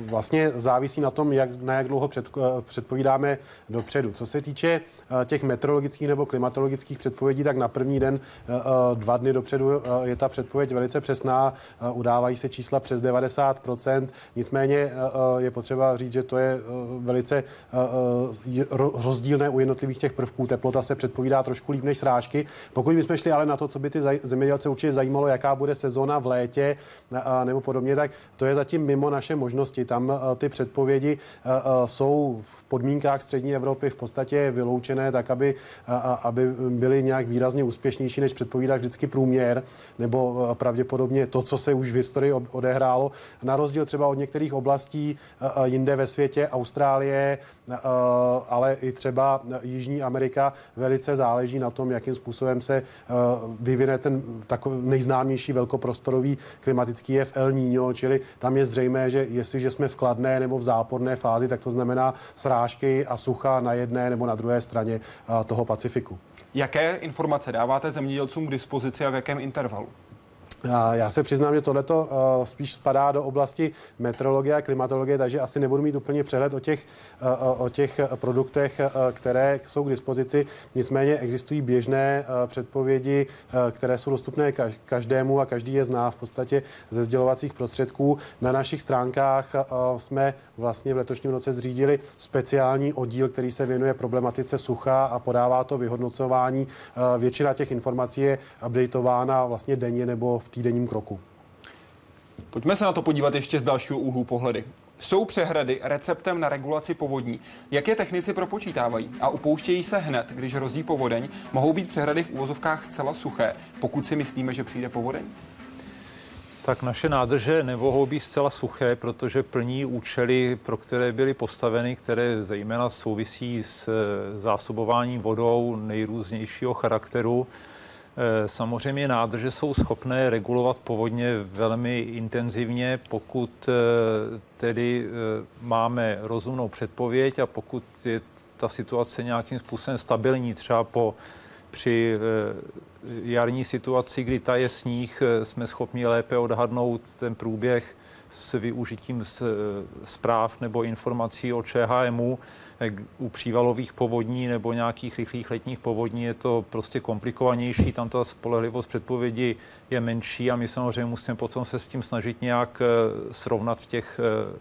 vlastně závisí na tom, jak, na jak dlouho před, eh, předpovídáme dopředu. Co se týče eh, těch meteorologických nebo klimatologických předpovědí, tak na první den dva dny dopředu je ta předpověď velice přesná. Udávají se čísla přes 90%. Nicméně je potřeba říct, že to je velice rozdílné u jednotlivých těch prvků. Teplota se předpovídá trošku líp než srážky. Pokud bychom šli ale na to, co by ty zemědělce určitě zajímalo, jaká bude sezóna v létě, nebo podobně, tak to je zatím mimo naše možnosti. Tam a, ty předpovědi a, a, jsou v podmínkách střední Evropy v podstatě vyloučené tak, aby, aby byly nějak výrazně úspěšnější, než předpovídá vždycky průměr, nebo pravděpodobně to, co se už v historii odehrálo. Na rozdíl třeba od některých oblastí jinde ve světě, Austrálie, ale i třeba Jižní Amerika, velice záleží na tom, jakým způsobem se vyvine ten takový nejznámější velkoprostorový klimatický jev El Niño, čili tam je zřejmé, že jestliže jsme v kladné nebo v záporné fázi, tak to znamená srážky a sucha na jedné nebo na druhé straně a, toho Pacifiku. Jaké informace dáváte zemědělcům k dispozici a v jakém intervalu? Já se přiznám, že tohleto uh, spíš spadá do oblasti meteorologie a klimatologie, takže asi nebudu mít úplně přehled o těch, uh, o těch produktech, které jsou k dispozici. Nicméně existují běžné předpovědi, které jsou dostupné kaž- každému a každý je zná v podstatě ze sdělovacích prostředků. Na našich stránkách jsme vlastně v letošním roce zřídili speciální oddíl, který se věnuje problematice sucha a podává to vyhodnocování. Většina těch informací je updateována vlastně denně nebo v týdenním kroku. Pojďme se na to podívat ještě z dalšího úhlu pohledy. Jsou přehrady receptem na regulaci povodní? Jak je technici propočítávají? A upouštějí se hned, když hrozí povodeň? Mohou být přehrady v úvozovkách zcela suché, pokud si myslíme, že přijde povodeň? Tak naše nádrže nemohou být zcela suché, protože plní účely, pro které byly postaveny, které zejména souvisí s eh, zásobováním vodou nejrůznějšího charakteru. Eh, Samozřejmě nádrže jsou schopné regulovat povodně velmi intenzivně, pokud eh, tedy eh, máme rozumnou předpověď a pokud je ta situace nějakým způsobem stabilní, třeba po při jarní situaci, kdy taje sníh, eh, jsme schopni lépe odhadnout ten průběh s využitím z, eh, zpráv nebo informací o ČHMu. Eh, U přívalových povodní nebo nějakých rychlých letních povodní je to prostě komplikovanější, tam ta spolehlivost předpovědi je menší a my samozřejmě musíme potom se s tím snažit nějak eh, srovnat v těch,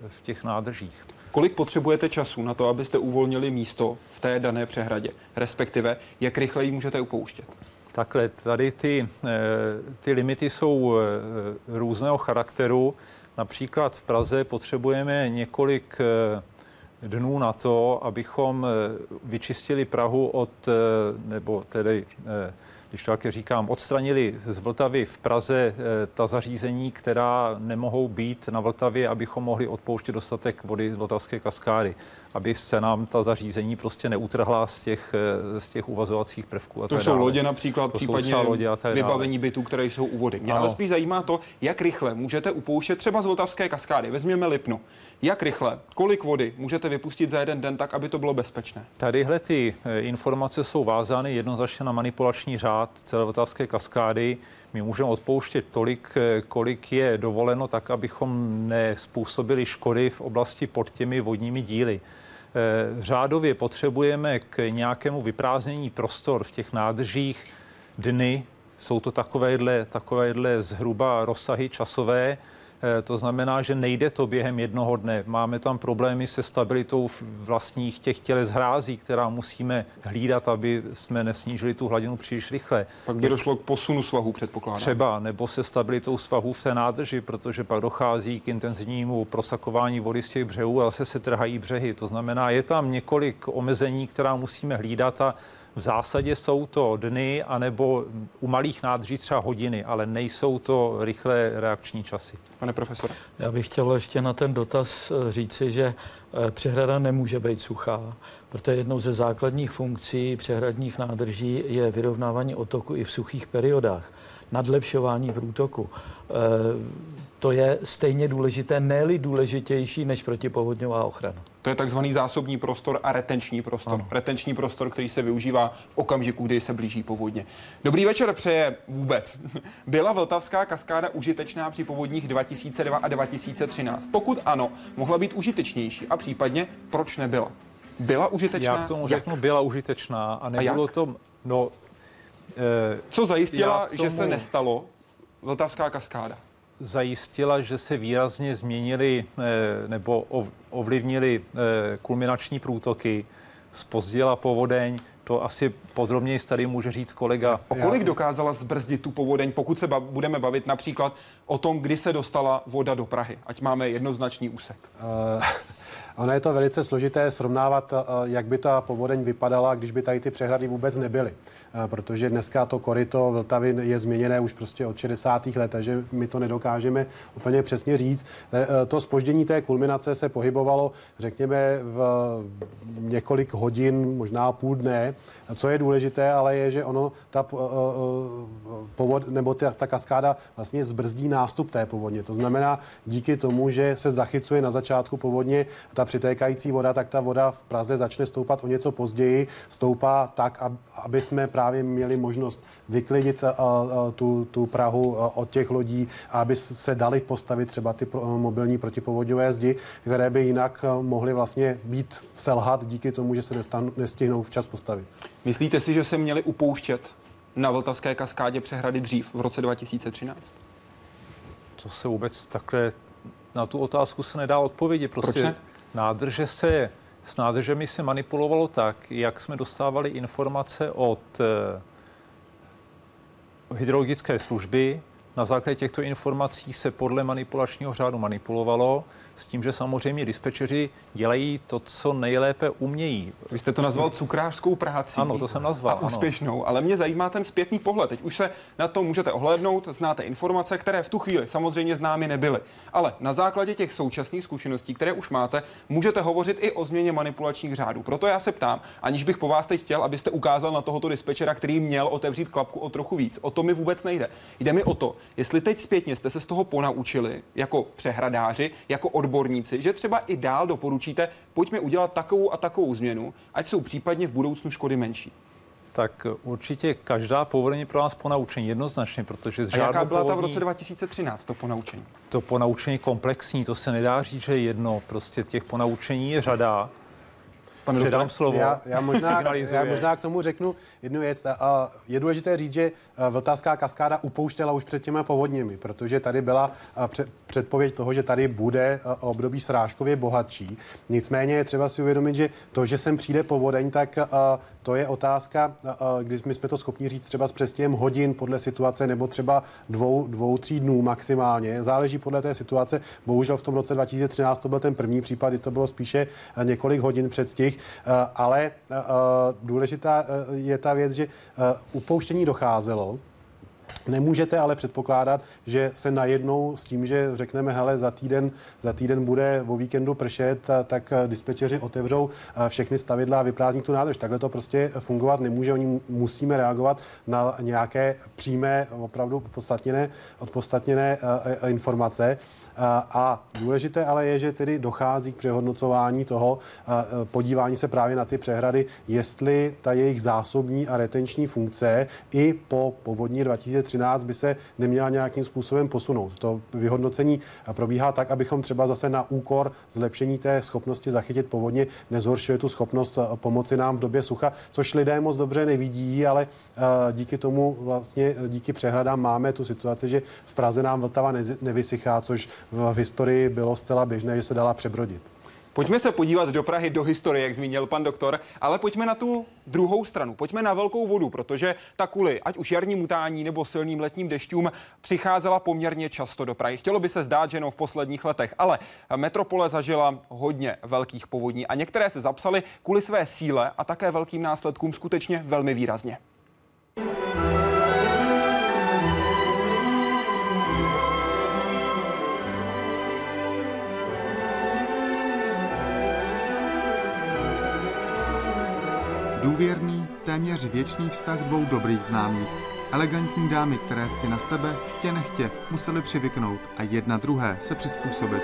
v těch nádržích. Kolik potřebujete času na to, abyste uvolnili místo v té dané přehradě? Respektive, jak rychle ji můžete upouštět? Takhle, tady ty, ty limity jsou různého charakteru. Například v Praze potřebujeme několik eh, dnů na to, abychom eh, vyčistili Prahu od, eh, nebo tedy když také říkám, odstranili z Vltavy v Praze ta zařízení, která nemohou být na Vltavě, abychom mohli odpouštět dostatek vody z Vltavské kaskády aby se nám ta zařízení prostě neutrhla z těch, eh, z těch uvazovacích prvků. A to jsou dále. lodě například, to případně lodě a vybavení bytů, které jsou u vody. Mě ale spíš zajímá to, jak rychle můžete upouštět třeba z Vltavské kaskády. Vezměme Lipno. Jak rychle, kolik vody můžete vypustit za jeden den tak, aby to bylo bezpečné? Tadyhle ty eh, informace jsou vázány jednoznačně na manipulační řád celé Vltavské kaskády. My můžeme odpouštět tolik, eh, kolik je dovoleno, tak abychom nespůsobili škody v oblasti pod těmi vodními díly. Eh, řádově potřebujeme k nějakému vyprázdnění prostor v těch nádržích dny. Jsou to takovéhle, takovéhle zhruba rozsahy časové. Eh, to znamená, že nejde to během jednoho dne. Máme tam problémy se stabilitou vlastních těch těles hrází, která musíme hlídat, aby jsme nesnížili tu hladinu příliš rychle. Pak by došlo k posunu svahu, předpokládám. Třeba, nebo se stabilitou svahu v té nádrži, protože pak dochází k intenzivnímu prosakování vody z těch břehů a zase se trhají břehy. To znamená, je tam několik omezení, která musíme hlídat a v zásadě jsou to dny, anebo u malých nádrží třeba hodiny, ale nejsou to rychlé reakční časy. Pane profesor. Já bych chtěl ještě na ten dotaz eh, říci, že eh, přehrada nemůže být suchá, protože jednou ze základních funkcí přehradních nádrží je vyrovnávání otoku i v suchých periodách, nadlepšování průtoku. Eh, to je stejně důležité, ne důležitější než protipovodňová ochrana. To je takzvaný zásobní prostor a retenční prostor. Ano. Retenční prostor, který se využívá v okamžiku, kdy se blíží povodně. Dobrý večer přeje vůbec. Byla Vltavská kaskáda užitečná při povodních 2002 a 2013? Pokud ano, mohla být užitečnější a případně proč nebyla? Byla užitečná? Já k tomu řeknu, byla užitečná a nebylo to... No, e, Co zajistila, tomu... že se nestalo Vltavská kaskáda? Zajistila, že se výrazně změnily eh, nebo ovlivnily eh, kulminační průtoky, spozdila povodeň, to asi podrobněji tady může říct kolega. O kolik dokázala zbrzdit tu povodeň, pokud se ba- budeme bavit například o tom, kdy se dostala voda do Prahy, ať máme jednoznačný úsek? Uh, Ono je to velice složité srovnávat, eh, jak by ta povodeň vypadala, když by tady ty přehrady vůbec nebyly. Eh, protože dneska to korito Vltavy je změněné už prostě od 60. let, takže my to nedokážeme úplně přesně říct. Eh, to spoždění té kulminace se pohybovalo, řekněme, v několik hodin, možná půl dne. Co je důležité, ale je, že ono, ta povod, nebo ta, ta kaskáda vlastně zbrzdí nástup té povodně. To znamená, díky tomu, že se zachycuje na začátku povodně ta přitékající voda, tak ta voda v Praze začne stoupat o něco později. Stoupá tak, aby jsme právě měli možnost vyklidit tu, tu Prahu od těch lodí, aby se dali postavit třeba ty mobilní protipovodňové zdi, které by jinak mohly vlastně být selhat díky tomu, že se nestihnou včas postavit. Myslíte si, že se měli upouštět na Vltavské kaskádě přehrady dřív v roce 2013? To se vůbec takhle na tu otázku se nedá odpovědět. Prostě Proč ne? nádrže se, s nádržemi se manipulovalo tak, jak jsme dostávali informace od eh, hydrologické služby. Na základě těchto informací se podle manipulačního řádu manipulovalo s tím, že samozřejmě dispečeři dělají to, co nejlépe umějí. Vy jste to nazval cukrářskou práci. Ano, to jsem nazval. A úspěšnou, ano. ale mě zajímá ten zpětný pohled. Teď už se na to můžete ohlédnout, znáte informace, které v tu chvíli samozřejmě známy nebyly. Ale na základě těch současných zkušeností, které už máte, můžete hovořit i o změně manipulačních řádů. Proto já se ptám, aniž bych po vás teď chtěl, abyste ukázal na tohoto dispečera, který měl otevřít klapku o trochu víc. O to mi vůbec nejde. Jde mi o to, jestli teď zpětně jste se z toho ponaučili jako přehradáři, jako odborníci, že třeba i dál doporučíte, pojďme udělat takovou a takovou změnu, ať jsou případně v budoucnu škody menší. Tak určitě každá povodeň je pro nás ponaučení jednoznačně, protože z a jaká byla povodní, ta v roce 2013, to ponaučení? To ponaučení komplexní, to se nedá říct, že jedno, prostě těch ponaučení je řada Pane Předám slovo. Já, já, možná, já možná k tomu řeknu jednu věc. A je důležité říct, že Vltavská kaskáda upouštěla už před těmi povodněmi, protože tady byla předpověď toho, že tady bude období srážkově bohatší. Nicméně je třeba si uvědomit, že to, že sem přijde povodeň, tak to je otázka, když my jsme to schopni říct třeba s přestěhem hodin podle situace nebo třeba dvou, dvou, tří dnů maximálně. Záleží podle té situace. Bohužel v tom roce 2013 to byl ten první případ, kdy to bylo spíše několik hodin předstih, ale důležitá je ta věc, že upouštění docházelo, Nemůžete ale předpokládat, že se najednou s tím, že řekneme, hele, za týden, za týden bude o víkendu pršet, tak dispečeři otevřou všechny stavidla a vyprázdní tu nádrž. Takhle to prostě fungovat nemůže. Oni musíme reagovat na nějaké přímé, opravdu podstatněné, odpostatněné informace. A důležité ale je, že tedy dochází k přehodnocování toho, podívání se právě na ty přehrady, jestli ta jejich zásobní a retenční funkce i po povodní 2013 by se neměla nějakým způsobem posunout. To vyhodnocení probíhá tak, abychom třeba zase na úkor zlepšení té schopnosti zachytit povodně nezhoršili tu schopnost pomoci nám v době sucha, což lidé moc dobře nevidí, ale díky tomu vlastně díky přehradám máme tu situaci, že v Praze nám Vltava nevysychá, což v historii bylo zcela běžné, že se dala přebrodit. Pojďme se podívat do Prahy, do historie, jak zmínil pan doktor, ale pojďme na tu druhou stranu. Pojďme na velkou vodu, protože ta kvůli ať už jarním mutání nebo silným letním dešťům přicházela poměrně často do Prahy. Chtělo by se zdát, že jenom v posledních letech, ale metropole zažila hodně velkých povodní a některé se zapsaly kvůli své síle a také velkým následkům skutečně velmi výrazně. Důvěrný, téměř věčný vztah dvou dobrých známých. Elegantní dámy, které si na sebe chtě nechtě museli přivyknout a jedna druhé se přizpůsobit.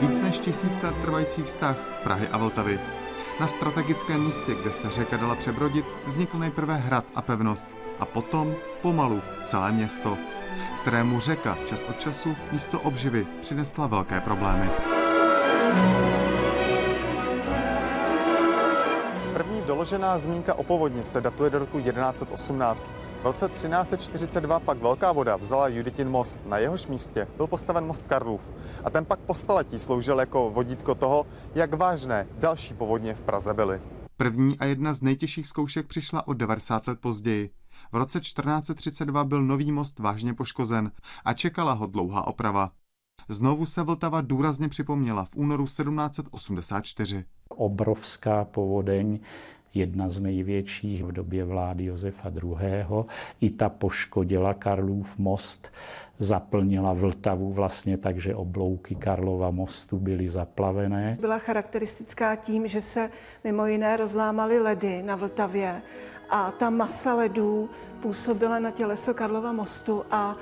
Víc než tisíc let trvající vztah Prahy a Vltavy. Na strategickém místě, kde se řeka dala přebrodit, vznikl nejprve hrad a pevnost a potom pomalu celé město, kterému řeka čas od času místo obživy přinesla velké problémy. Doložená zmínka o povodni se datuje do roku 1118. V roce 1342 pak Velká voda vzala Juditin most. Na jehož místě byl postaven most Karlův. A ten pak po staletí sloužil jako vodítko toho, jak vážné další povodně v Praze byly. První a jedna z nejtěžších zkoušek přišla o 90 let později. V roce 1432 byl nový most vážně poškozen a čekala ho dlouhá oprava. Znovu se Vltava důrazně připomněla v únoru 1784. Obrovská povodeň jedna z největších v době vlády Josefa II. I ta poškodila Karlův most, zaplnila Vltavu vlastně tak, že oblouky Karlova mostu byly zaplavené. Byla charakteristická tím, že se mimo jiné rozlámaly ledy na Vltavě a ta masa ledů působila na těleso Karlova mostu a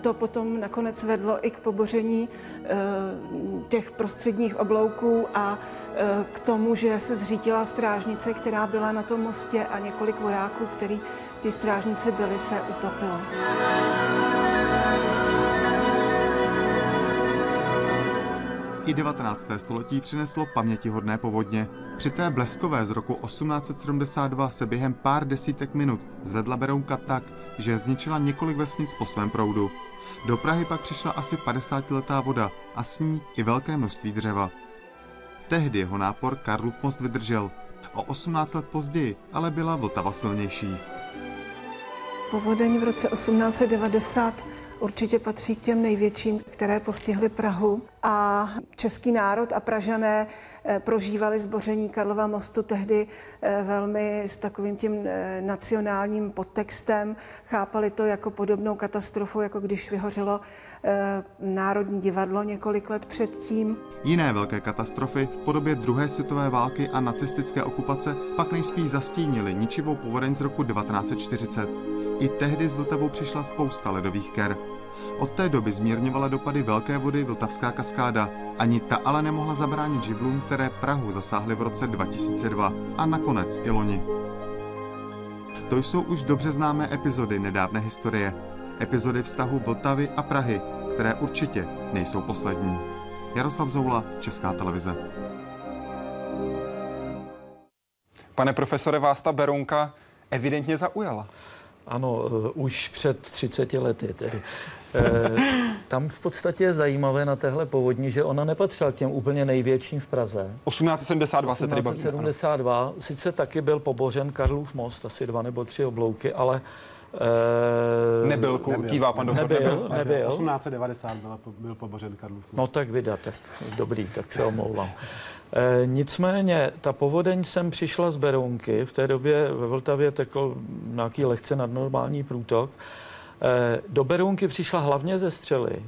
to potom nakonec vedlo i k poboření eh, těch prostředních oblouků a eh, k tomu, že se zřítila strážnice, která byla na tom mostě a několik vojáků, který ty strážnice byly, se utopilo. I 19. století přineslo pamětihodné povodně. Při té bleskové z roku 1872 se během pár desítek minut zvedla Berounka tak, že zničila několik vesnic po svém proudu. Do Prahy pak přišla asi 50-letá voda a s ní i velké množství dřeva. Tehdy jeho nápor Karlův most vydržel. O 18 let později ale byla Vltava silnější. Povodeň v roce 1890 určitě patří k těm největším, které postihly Prahu. A český národ a Pražané eh, prožívali zboření Karlova mostu tehdy eh, velmi s takovým tím eh, nacionálním podtextem. Chápali to jako podobnou katastrofu, jako když vyhořelo Národní divadlo několik let předtím. Jiné velké katastrofy v podobě druhé světové války a nacistické okupace pak nejspíš zastínily ničivou povodeň z roku 1940. I tehdy z Vltavou přišla spousta ledových ker. Od té doby zmírňovala dopady velké vody Vltavská kaskáda. Ani ta ale nemohla zabránit živlům, které Prahu zasáhly v roce 2002 a nakonec i loni. To jsou už dobře známé epizody nedávné historie. Epizody vztahu Vltavy a Prahy, které určitě nejsou poslední. Jaroslav Zoula, Česká televize. Pane profesore, vás ta Berounka evidentně zaujala. Ano, eh, už před 30 lety tedy. Eh, tam v podstatě je zajímavé na téhle povodní, že ona nepatřila k těm úplně největším v Praze. 1872 se bavíme. 1872, sice taky byl pobořen Karlův most, asi dva nebo tři oblouky, ale Eh, nebyl, kývá pan doktor. Nebyl, nebyl. 1890 byl, byl pobořen Karlův. No tak vydat, tak dobrý, tak se omlouvám. E, nicméně, ta povodeň sem přišla z Berounky, v té době ve Vltavě tekl nějaký lehce nadnormální průtok. E, do Berounky přišla hlavně ze střely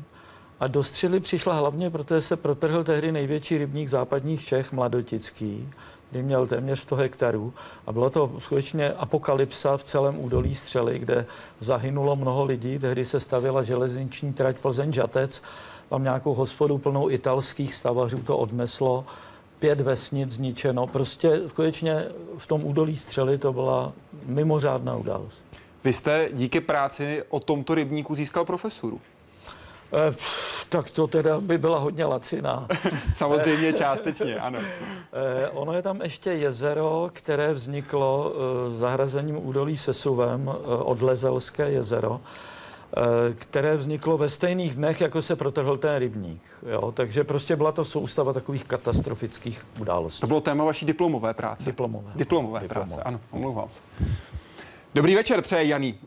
a do střely přišla hlavně, protože se protrhl tehdy největší rybník západních Čech, Mladotický, kdy měl téměř 100 hektarů a bylo to skutečně apokalypsa v celém údolí Střely, kde zahynulo mnoho lidí. Tehdy se stavila železniční trať Plzeň-Žatec, tam nějakou hospodu plnou italských stavařů to odneslo, pět vesnic zničeno. Prostě skutečně v tom údolí Střely to byla mimořádná událost. Vy jste díky práci o tomto rybníku získal profesuru. Eh, tak to teda by byla hodně laciná. Samozřejmě částečně, ano. Eh, ono je tam ještě jezero, které vzniklo eh, zahrazením údolí Sesuvem, odlezelské jezero, které vzniklo ve stejných dnech, jako se protrhl ten rybník. Jo? Takže prostě byla to soustava takových katastrofických událostí. To bylo téma vaší diplomové práce. Diplomové. Diplomové, diplomové. práce, ano, omlouvám se. Dobrý večer, přeje Janý.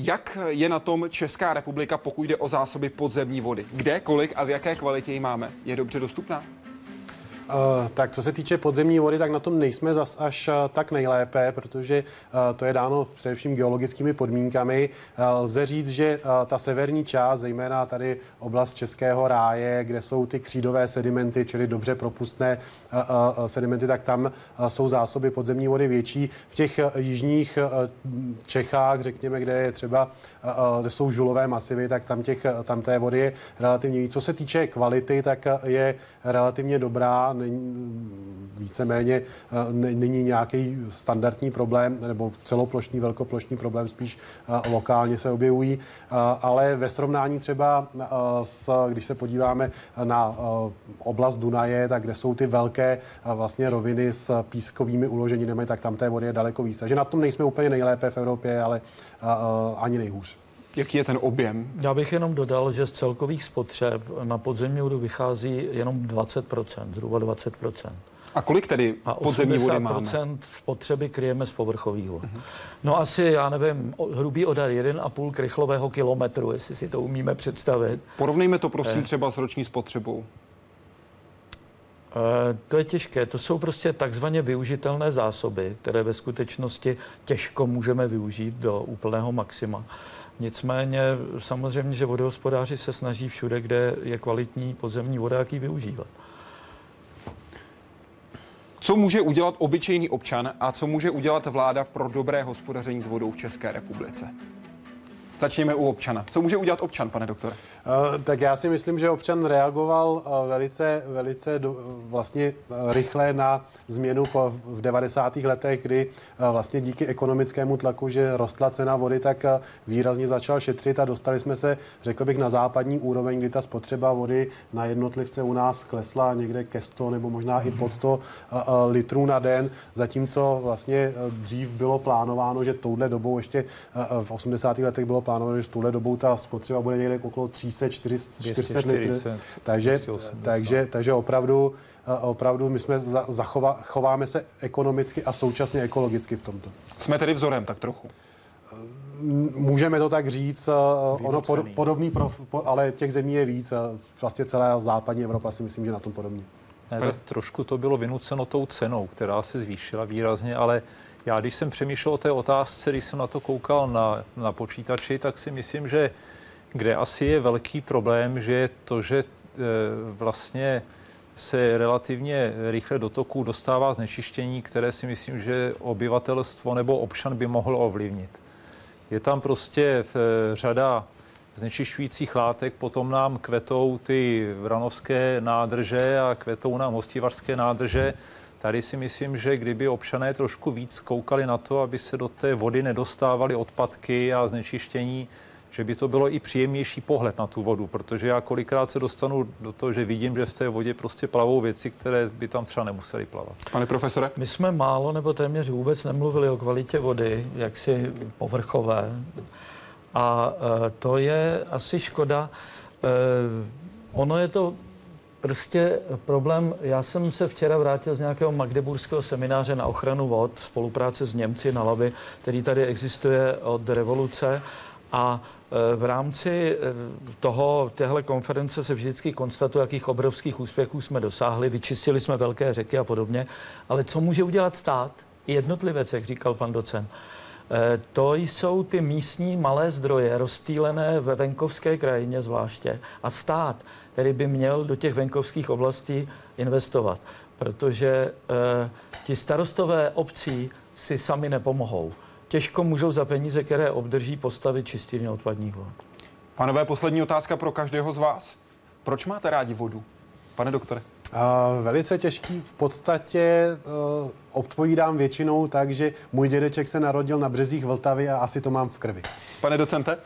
Jak je na tom Česká republika, pokud jde o zásoby podzemní vody? Kde, kolik a v jaké kvalitě ji máme? Je dobře dostupná? Uh, tak co se týče podzemní vody, tak na tom nejsme zas až uh, tak nejlépe, protože uh, to je dáno především geologickými podmínkami. Lze říct, že ta severní část, zejména tady oblast Českého ráje, kde jsou ty křídové sedimenty, čili dobře propustné sedimenty, tak tam jsou zásoby podzemní vody větší. V těch jižních Čechách, řekněme, kde je třeba, kde jsou žulové masivy, tak tam, těch, tam té vody je relativně víc. Co se týče kvality, tak je relativně dobrá víceméně není nějaký standardní problém nebo celoplošný, velkoplošný problém, spíš lokálně se objevují, ale ve srovnání třeba s, když se podíváme na oblast Dunaje, tak kde jsou ty velké vlastně roviny s pískovými uloženinami, tak tam té vody je daleko víc. Takže na tom nejsme úplně nejlépe v Evropě, ale ani nejhůř. Jaký je ten objem? Já bych jenom dodal, že z celkových spotřeb na podzemní vodu vychází jenom 20%, zhruba 20%. A kolik tedy podzemní vody máme? spotřeby kryjeme z povrchových vod. Uh-huh. No asi, já nevím, hrubý odhad 1,5 krychlového kilometru, jestli si to umíme představit. Porovnejme to prosím eh. třeba s roční spotřebou. Eh, to je těžké. To jsou prostě takzvaně využitelné zásoby, které ve skutečnosti těžko můžeme využít do úplného maxima. Nicméně samozřejmě, že vodohospodáři se snaží všude, kde je kvalitní podzemní voda, jak ji využívat. Co může udělat obyčejný občan a co může udělat vláda pro dobré hospodaření s vodou v České republice? Začněme u občana. Co může udělat občan, pane doktor? Uh, tak já si myslím, že občan reagoval uh, velice, velice do, vlastně uh, rychle na změnu po, v 90. letech, kdy vlastně díky ekonomickému tlaku, že rostla cena vody, tak výrazně začal šetřit a dostali jsme se, řekl bych, na západní úroveň, kdy ta spotřeba vody na jednotlivce u nás klesla někde ke 100 nebo možná i pod 100 litrů na den, zatímco vlastně dřív bylo plánováno, že touhle dobou ještě v 80. letech bylo plánovali, že v tuhle dobou ta spotřeba bude někde okolo 300, 400, 400 litrů. Takže, takže, takže opravdu, opravdu my jsme zachová, chováme se ekonomicky a současně ekologicky v tomto. Jsme tedy vzorem tak trochu. Můžeme to tak říct, ono pod, podobný, prof, ale těch zemí je víc. Vlastně celá západní Evropa si myslím, že na tom podobně. Ne, tak trošku to bylo vynuceno tou cenou, která se zvýšila výrazně, ale já, když jsem přemýšlel o té otázce, když jsem na to koukal na, na počítači, tak si myslím, že kde asi je velký problém, že je to, že e, vlastně se relativně rychle do toku dostává znečištění, které si myslím, že obyvatelstvo nebo občan by mohl ovlivnit. Je tam prostě e, řada znečišťujících látek, potom nám kvetou ty vranovské nádrže a kvetou nám hostivařské nádrže, Tady si myslím, že kdyby občané trošku víc koukali na to, aby se do té vody nedostávaly odpadky a znečištění, že by to bylo i příjemnější pohled na tu vodu, protože já kolikrát se dostanu do toho, že vidím, že v té vodě prostě plavou věci, které by tam třeba nemusely plavat. Pane profesore? My jsme málo nebo téměř vůbec nemluvili o kvalitě vody, jaksi povrchové. A e, to je asi škoda. E, ono je to prostě problém. Já jsem se včera vrátil z nějakého magdeburského semináře na ochranu vod, spolupráce s Němci na Labi, který tady existuje od revoluce. A v rámci toho, téhle konference se vždycky konstatuje, jakých obrovských úspěchů jsme dosáhli, vyčistili jsme velké řeky a podobně. Ale co může udělat stát? Jednotlivec, jak říkal pan docent. Eh, to jsou ty místní malé zdroje, rozptýlené ve venkovské krajině zvláště. A stát, který by měl do těch venkovských oblastí investovat, protože eh, ti starostové obcí si sami nepomohou. Těžko můžou za peníze, které obdrží, postavit čistírny odpadních vod. Panové, poslední otázka pro každého z vás. Proč máte rádi vodu? Pane doktore. Uh, velice těžký. V podstatě uh, odpovídám většinou tak, že můj dědeček se narodil na březích Vltavy a asi to mám v krvi. Pane docente?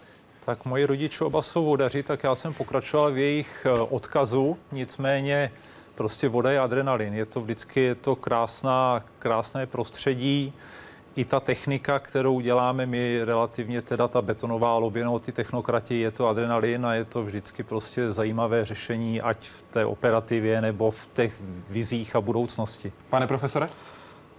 Tak moji rodiče oba jsou vodaři, tak já jsem pokračoval v jejich eh, odkazu, nicméně prostě voda je adrenalin. Je to vždycky je to krásná, krásné prostředí, i ta technika, kterou děláme my, relativně teda ta betonová lobě nebo ty technokrati, je to adrenalin a je to vždycky prostě zajímavé řešení, ať v té operativě nebo v těch vizích a budoucnosti. Pane profesore?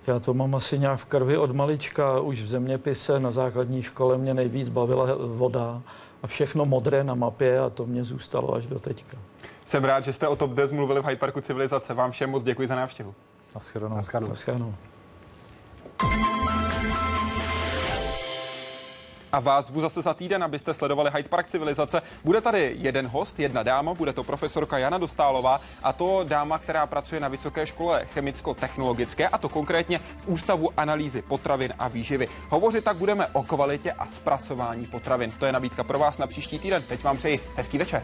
Já to mám asi nějak v krvi od malička. Už v zeměpise na základní škole mě nejvíc bavila voda a všechno modré na mapě a to mě zůstalo až do teďka. Jsem rád, že jste o Top Des mluvili v Hyde Parku civilizace. Vám všem moc děkuji za návštěvu. Naschledanou. Naschledanou. Naschledanou. A vás zvu zase za týden, abyste sledovali Hyde Park civilizace. Bude tady jeden host, jedna dáma, bude to profesorka Jana Dostálová a to dáma, která pracuje na Vysoké škole chemicko-technologické a to konkrétně v Ústavu analýzy potravin a výživy. Hovořit tak budeme o kvalitě a zpracování potravin. To je nabídka pro vás na příští týden. Teď vám přeji hezký večer.